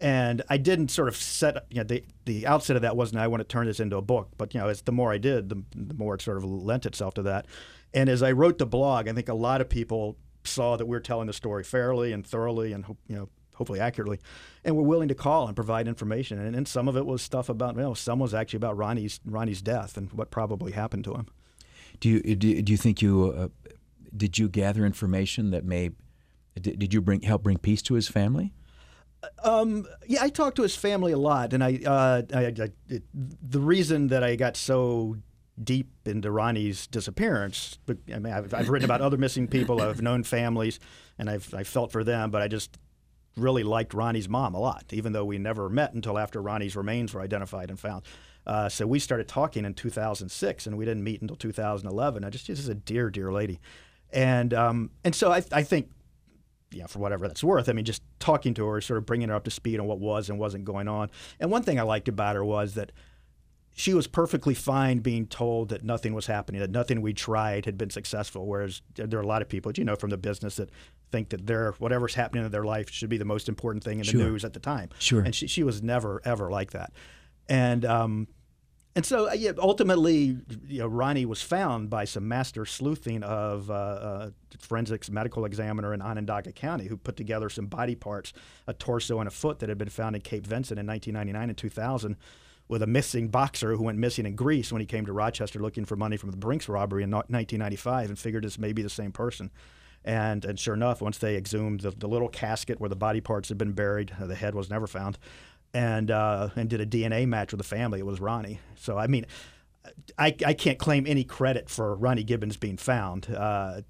And I didn't sort of set, you know, the, the outset of that wasn't I want to turn this into a book, but you know, as the more I did, the, the more it sort of lent itself to that. And as I wrote the blog, I think a lot of people saw that we are telling the story fairly and thoroughly and you know hopefully accurately, and were willing to call and provide information. And, and some of it was stuff about, you know, some was actually about Ronnie's Ronnie's death and what probably happened to him. Do you do, do you think you uh, did you gather information that may did, did you bring help bring peace to his family? Um, yeah, I talked to his family a lot, and I, uh, I, I it, the reason that I got so deep into Ronnie's disappearance. But I mean, I've, I've, written about other missing people. I've known families, and I've I felt for them. But I just really liked Ronnie's mom a lot, even though we never met until after Ronnie's remains were identified and found. Uh, so we started talking in 2006, and we didn't meet until 2011. I just she's a dear, dear lady, and um, and so I, I think, yeah, for whatever that's worth. I mean, just talking to her, sort of bringing her up to speed on what was and wasn't going on. And one thing I liked about her was that she was perfectly fine being told that nothing was happening, that nothing we tried had been successful. Whereas there are a lot of people, you know, from the business that think that their whatever's happening in their life should be the most important thing in sure. the news at the time. Sure. And she, she was never ever like that. And um, and so uh, yeah, ultimately, you know, Ronnie was found by some master sleuthing of uh, uh, forensics medical examiner in Onondaga County, who put together some body parts, a torso and a foot that had been found in Cape Vincent in 1999 and 2000 with a missing boxer who went missing in Greece when he came to Rochester looking for money from the Brinks robbery in 1995 and figured this may be the same person. And, and sure enough, once they exhumed the, the little casket where the body parts had been buried, the head was never found, and, uh, and did a DNA match with the family, it was Ronnie. So, I mean, I, I can't claim any credit for Ronnie Gibbons being found. Uh,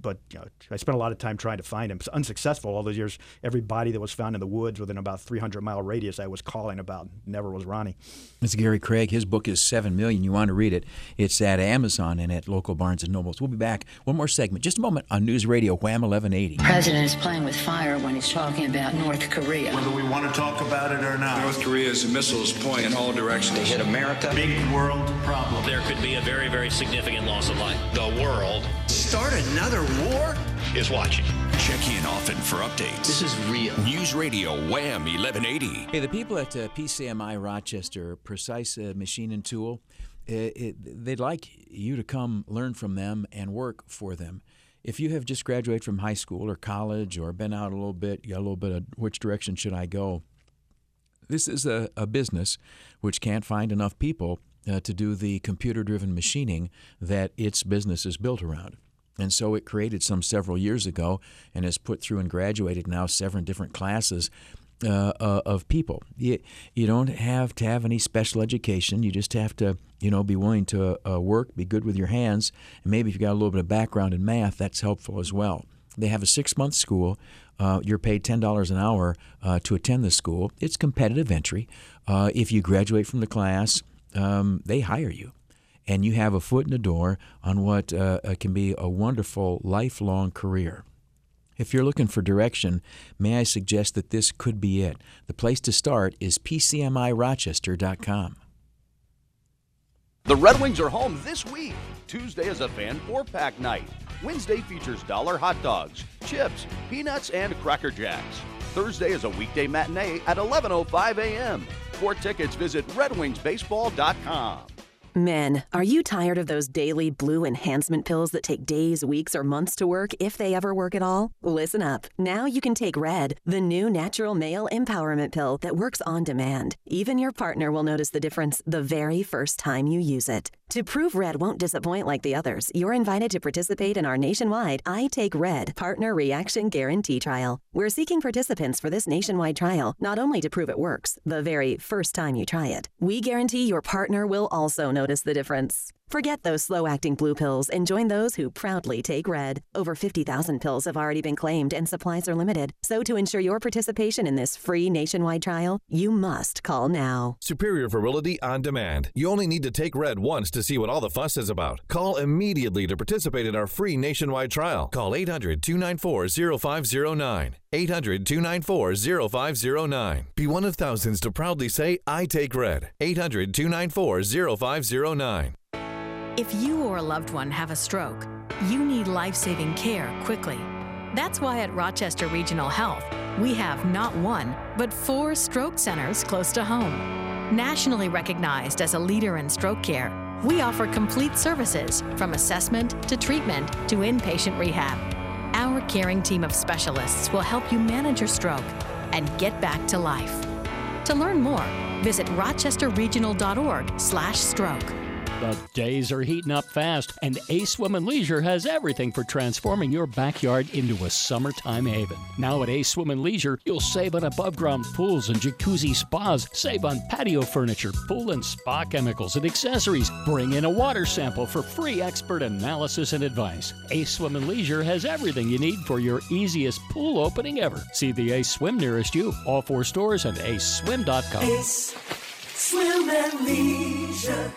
but you know, I spent a lot of time trying to find him. Unsuccessful all those years. Every body that was found in the woods within about 300 mile radius, I was calling about. Never was Ronnie. It's Gary Craig. His book is Seven Million. You want to read it? It's at Amazon and at local Barnes and Nobles. We'll be back. One more segment, just a moment on News Radio Wham 1180. The president is playing with fire when he's talking about North Korea. Whether we want to talk about it or not, North Korea's missiles point in all directions. They hit America. Big world problem. There could be a very, very significant loss of life. The world start another war is watching. Check in often for updates. This is real. News Radio Wham 1180. Hey, the people at uh, PCMI Rochester, Precise uh, Machine and Tool, it, it, they'd like you to come learn from them and work for them. If you have just graduated from high school or college or been out a little bit, you got a little bit of which direction should I go? This is a, a business which can't find enough people uh, to do the computer driven machining that its business is built around. And so it created some several years ago and has put through and graduated now seven different classes uh, uh, of people. You, you don't have to have any special education. You just have to, you know, be willing to uh, work, be good with your hands, and maybe if you've got a little bit of background in math, that's helpful as well. They have a six-month school. Uh, you're paid ten dollars an hour uh, to attend the school. It's competitive entry. Uh, if you graduate from the class, um, they hire you, and you have a foot in the door on what uh, uh, can be a wonderful lifelong career. If you're looking for direction, may I suggest that this could be it. The place to start is pcmirochester.com. The Red Wings are home this week. Tuesday is a fan four pack night. Wednesday features dollar hot dogs, chips, peanuts, and Cracker Jacks. Thursday is a weekday matinee at 11:05 a.m. For tickets, visit RedWingsBaseball.com. Men, are you tired of those daily blue enhancement pills that take days, weeks, or months to work, if they ever work at all? Listen up. Now you can take Red, the new natural male empowerment pill that works on demand. Even your partner will notice the difference the very first time you use it. To prove Red won't disappoint like the others, you're invited to participate in our nationwide I Take Red Partner Reaction Guarantee Trial. We're seeking participants for this nationwide trial, not only to prove it works, the very first time you try it, we guarantee your partner will also notice the difference. Forget those slow acting blue pills and join those who proudly take red. Over 50,000 pills have already been claimed and supplies are limited. So, to ensure your participation in this free nationwide trial, you must call now. Superior Virility on demand. You only need to take red once to see what all the fuss is about. Call immediately to participate in our free nationwide trial. Call 800 294 0509. 800 294 0509. Be one of thousands to proudly say, I take red. 800 294 0509. If you or a loved one have a stroke, you need life saving care quickly. That's why at Rochester Regional Health, we have not one, but four stroke centers close to home. Nationally recognized as a leader in stroke care, we offer complete services from assessment to treatment to inpatient rehab. Our caring team of specialists will help you manage your stroke and get back to life. To learn more, visit rochesterregional.org/stroke. The days are heating up fast, and Ace Swim and Leisure has everything for transforming your backyard into a summertime haven. Now at Ace Swim and Leisure, you'll save on above ground pools and jacuzzi spas, save on patio furniture, pool and spa chemicals, and accessories. Bring in a water sample for free expert analysis and advice. Ace Swim and Leisure has everything you need for your easiest pool opening ever. See the Ace Swim nearest you. All four stores and aceswim.com. Ace Swim and Leisure.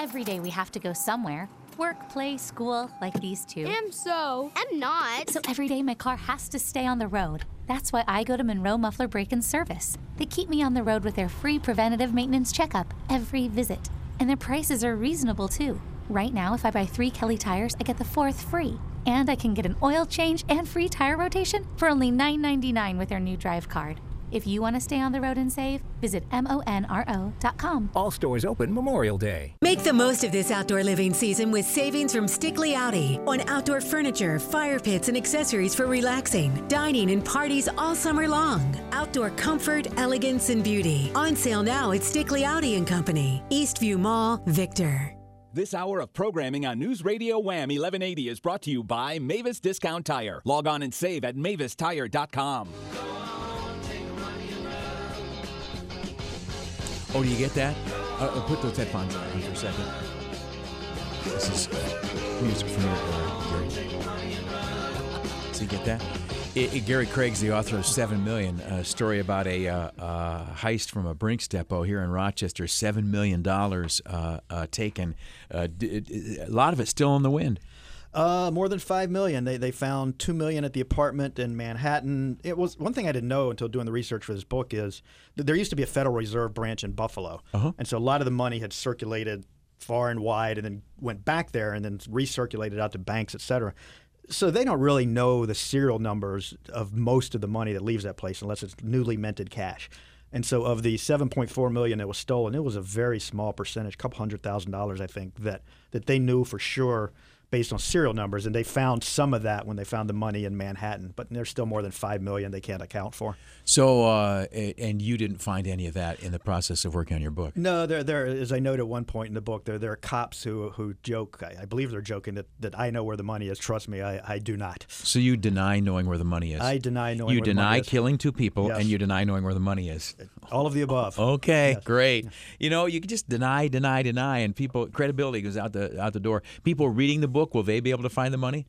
Every day we have to go somewhere. Work, play, school, like these two. Am so. I'm not. So every day my car has to stay on the road. That's why I go to Monro Muffler Brake and Service. They keep me on the road with their free preventative maintenance checkup every visit. And their prices are reasonable too. Right now, if I buy three Kelly tires, I get the fourth free. And I can get an oil change and free tire rotation for only $9.99 with their new drive card. If you want to stay on the road and save, visit monro.com. All stores open Memorial Day. Make the most of this outdoor living season with savings from Stickley Audi on outdoor furniture, fire pits, and accessories for relaxing, dining, and parties all summer long. Outdoor comfort, elegance, and beauty. On sale now at Stickley Audi and Company, Eastview Mall, Victor. This hour of programming on News Radio Wham 1180 is brought to you by Mavis Discount Tire. Log on and save at mavistire.com. Oh, do you get that? Uh, uh, put those headphones on for a second. This is uh, music from uh, Gary. So you get that? It, it, Gary Craig's the author of Seven Million, a story about a uh, uh, heist from a Brinks depot here in Rochester. Seven million dollars uh, taken. D- d- a lot of it still in the wind. Uh, more than five million. They they found two million at the apartment in Manhattan. It was one thing I didn't know until doing the research for this book is that there used to be a Federal Reserve branch in Buffalo, uh-huh. and so a lot of the money had circulated far and wide, and then went back there, and then recirculated out to banks, et cetera. So they don't really know the serial numbers of most of the money that leaves that place unless it's newly minted cash. And so, of the 7.4 million that was stolen, it was a very small percentage, a couple hundred thousand dollars, I think, that that they knew for sure based on serial numbers, and they found some of that when they found the money in Manhattan. But there's still more than five million they can't account for. So, uh, and you didn't find any of that in the process of working on your book. No, there, there, as I note at one point in the book, there, there are cops who, who joke. I, I believe they're joking that, that I know where the money is. Trust me, I, I do not. So you deny knowing where the money is. I deny knowing You where the money deny killing two people, Yes. and you deny knowing where the money is. All of the above. Okay, great. You know, you can just deny, deny, deny, and people credibility goes out the out the door. People reading the book will they be able to find the money?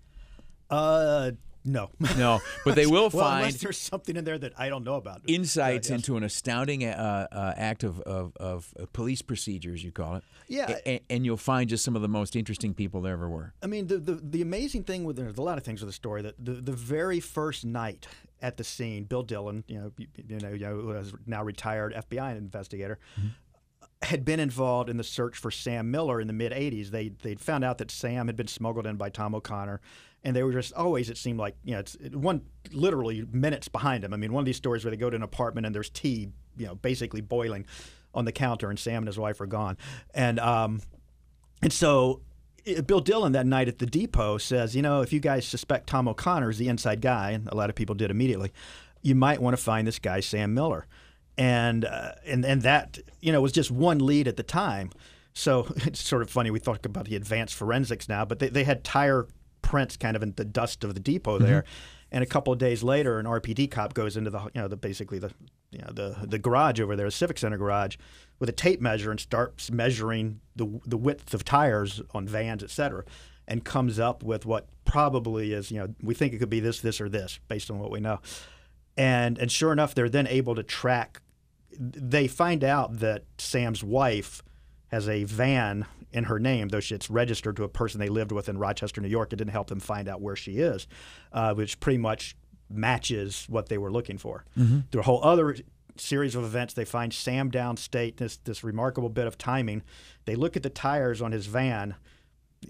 Uh, no. No, but they <laughs> will well, find unless there's something in there that I don't know about. insights yes. into an astounding uh, uh, act of, of, of uh, police procedures, you call it. Yeah. A- and you'll find just some of the most interesting people there ever were. I mean, the, the the amazing thing with there's a lot of things with the story that the, the very first night at the scene, Bill Dillon, you know, you, you know, you know, who is now retired FBI investigator, had been involved in the search for Sam Millar in the mid '80s. They they'd found out that Sam had been smuggled in by Tom O'Connor, and they were just always it seemed like you know it's it- one literally minutes behind him. I mean, one of these stories where they go to an apartment and there's tea, you know, basically boiling on the counter, and Sam and his wife are gone, and um, and so i- Bill Dillon that night at the depot says, you know, if you guys suspect Tom O'Connor is the inside guy, and a lot of people did immediately, you might want to find this guy Sam Millar, and uh, and and that you know was just one lead at the time. So <laughs> it's sort of funny we talk about the advanced forensics now, but they, they had tire prints kind of in the dust of the depot there. And a couple of days later, an RPD cop goes into the you know the basically the you know the the garage over there, the Civic Center garage, with a tape measure and starts measuring the the width of tires on vans, et cetera, and comes up with what probably is you know we think it could be this, this, or this based on what we know. And and sure enough, they're then able to track. They find out that Sam's wife has a van in her name, though she- it's registered to a person they lived with in Rochester, New York. It didn't help them find out where she is, uh, which pretty much matches what they were looking for. Mhm. Through a whole other series of events, they find Sam downstate. This this remarkable bit of timing. They look at the tires on his van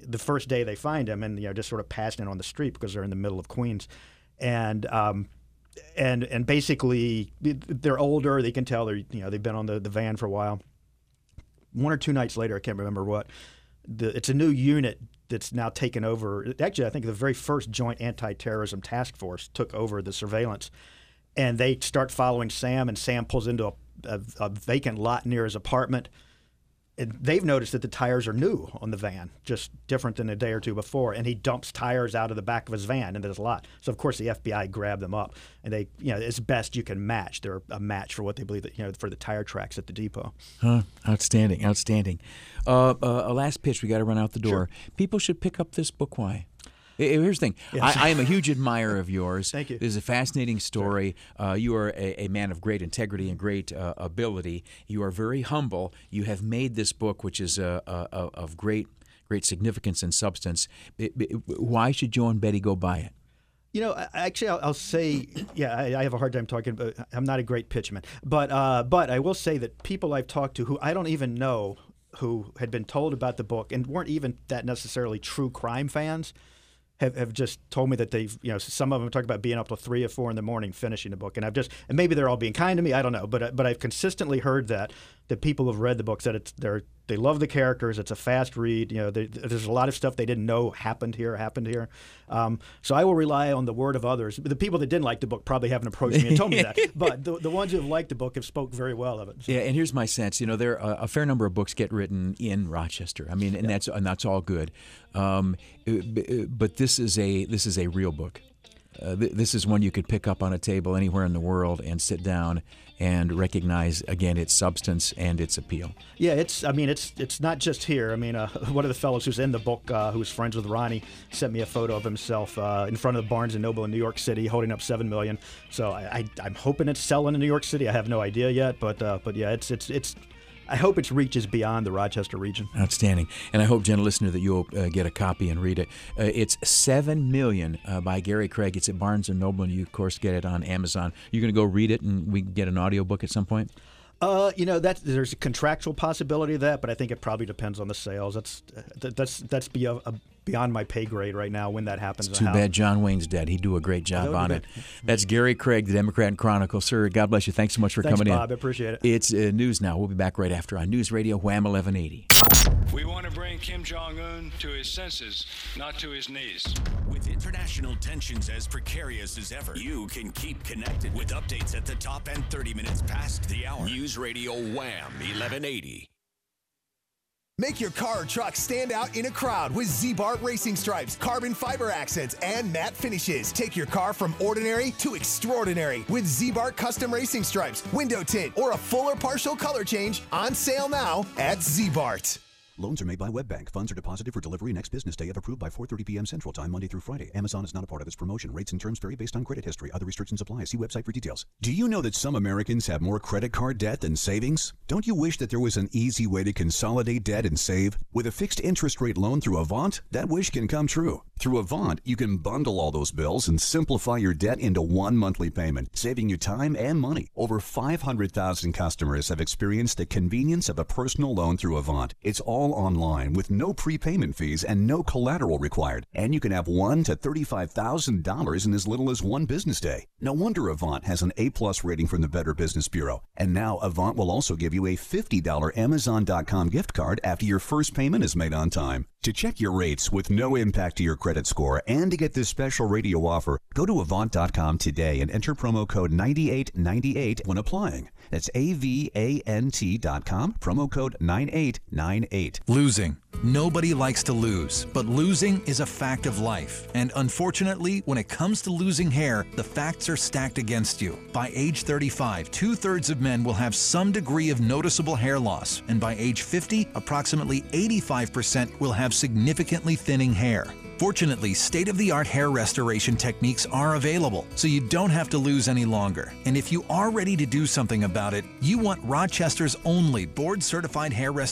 the first day they find him, and you know just sort of passing it on the street because they're in the middle of Queens, and. Um, and and basically they're older. They can tell they're you know they've been on the, the van for a while. One or two nights later, I can't remember what. The, it's a new unit that's now taken over. Actually, I think the very first Joint Anti-Terrorism Task Force took over the surveillance, and they start following Sam. And Sam pulls into a, a, a vacant lot near his apartment. And they've noticed that the tires are new on the van, just different than a day or two before. And he dumps tires out of the back of his van into this lot. So of course the FBI grabbed them up, and they, you know, as best you can match. They're a match for what they believe that you know for the tire tracks at the depot. Huh? Outstanding, outstanding. Uh, uh, a last pitch. We got to run out the door. People should pick up this book. Why? Here's the thing. Yes. I, I am a huge admirer of yours. Thank you. This is a fascinating story. Uh, you are a, a man of great integrity and great uh, ability. You are very humble. You have made this book, which is uh, uh, uh, of great, great significance and substance. It- it- why should Joe and Betty go buy it? You know, actually, I'll, I'll say, yeah, I, I have a hard time talking, but I'm not a great pitchman. But uh, but I will say that people I've talked to who I don't even know who had been told about the book and weren't even that necessarily true crime fans have, have just told me that they've, you know, some of them talk about being up till three or four in the morning finishing the book, and I've just, and maybe they're all being kind to me, I don't know, but but I've consistently heard that that people who've read the book said it's they're they love the characters, it's a fast read, you know, they, there's a lot of stuff they didn't know happened here, happened here, um, so I will rely on the word of others. The people that didn't like the book probably haven't approached me and told me that, <laughs> but the, the ones who have liked the book have spoke very well of it. So- Yeah, and here's my sense. You know, there are a fair number of books get written in Rochester. I mean, and that's and that's all good. Um, uh, uh, but this is a this is a real book. Uh, th- this is one you could pick up on a table anywhere in the world and sit down and recognize again its substance and its appeal. Yeah, it's. I mean, it's it's not just here. I mean, uh, <laughs> one of the fellows who's in the book, uh, who's friends with Ronnie, sent me a photo of himself uh, in front of the Barnes and Noble in New York City, holding up seven million. So I, I, I'm hoping it's selling in New York City. I have no idea yet, but uh, but yeah, it's it's it's. I hope it reaches beyond the Rochester region. Outstanding. And I hope, gentle listener, that you'll uh, get a copy and read it. Uh, it's Seven Million uh, by Gary Craig. It's at Barnes and Noble, and you of course get it on Amazon. You're going to go read it, and we can get an audiobook at some point. Uh, you know that there's a contractual possibility of that, but I think it probably depends on the sales. That's that, that's that's beyond, uh, beyond my pay grade right now when that happens. and Too how. bad John Wayne's dead. He'd do a great job on it. That's Gary Craig, the Democrat and Chronicle. Sir, God bless you. Thanks so much for Thanks, coming Bob. I in. appreciate it. It's uh, news now. We'll be back right after on News Radio Wham 1180. We want to bring Kim Jong un to his senses, not to his knees. With international tensions as precarious as ever, you can keep connected with updates at the top and 30 minutes past the hour. News Radio Wham 1180. Make your car or truck stand out in a crowd with Ziebart racing stripes, carbon fiber accents, and matte finishes. Take your car from ordinary to extraordinary with Ziebart custom racing stripes, window tint, or a full or partial color change on sale now at Ziebart. Loans are made by WebBank. Funds are deposited for delivery next business day if approved by 4:30 p.m. Central Time, Monday through Friday. Amazon is not a part of this promotion. Rates and terms vary based on credit history. Other restrictions apply. See website for details. Do you know that some Americans have more credit card debt than savings? Don't you wish that there was an easy way to consolidate debt and save? With a fixed interest rate loan through Avant, that wish can come true. Through Avant, you can bundle all those bills and simplify your debt into one monthly payment, saving you time and money. Over 500,000 customers have experienced the convenience of a personal loan through Avant. It's all online with no prepayment fees and no collateral required, and you can have one to $35,000 in as little as one business day. No wonder Avant has an A-plus rating from the Better Business Bureau. And now Avant will also give you a $50 Amazon.com gift card after your first payment is made on time. To check your rates with no impact to your credit score and to get this special radio offer, go to Avant.com today and enter promo code 9898 when applying. That's A-V-A-N-T.com, promo code 9898. Losing. Nobody likes to lose, but losing is a fact of life. And unfortunately, when it comes to losing hair, the facts are stacked against you. By age 35, two thirds of men will have some degree of noticeable hair loss, and by age 50, approximately 85% will have significantly thinning hair. Fortunately, state of the art hair restoration techniques are available, so you don't have to lose any longer. And if you are ready to do something about it, you want Rochester's only board certified hair restoration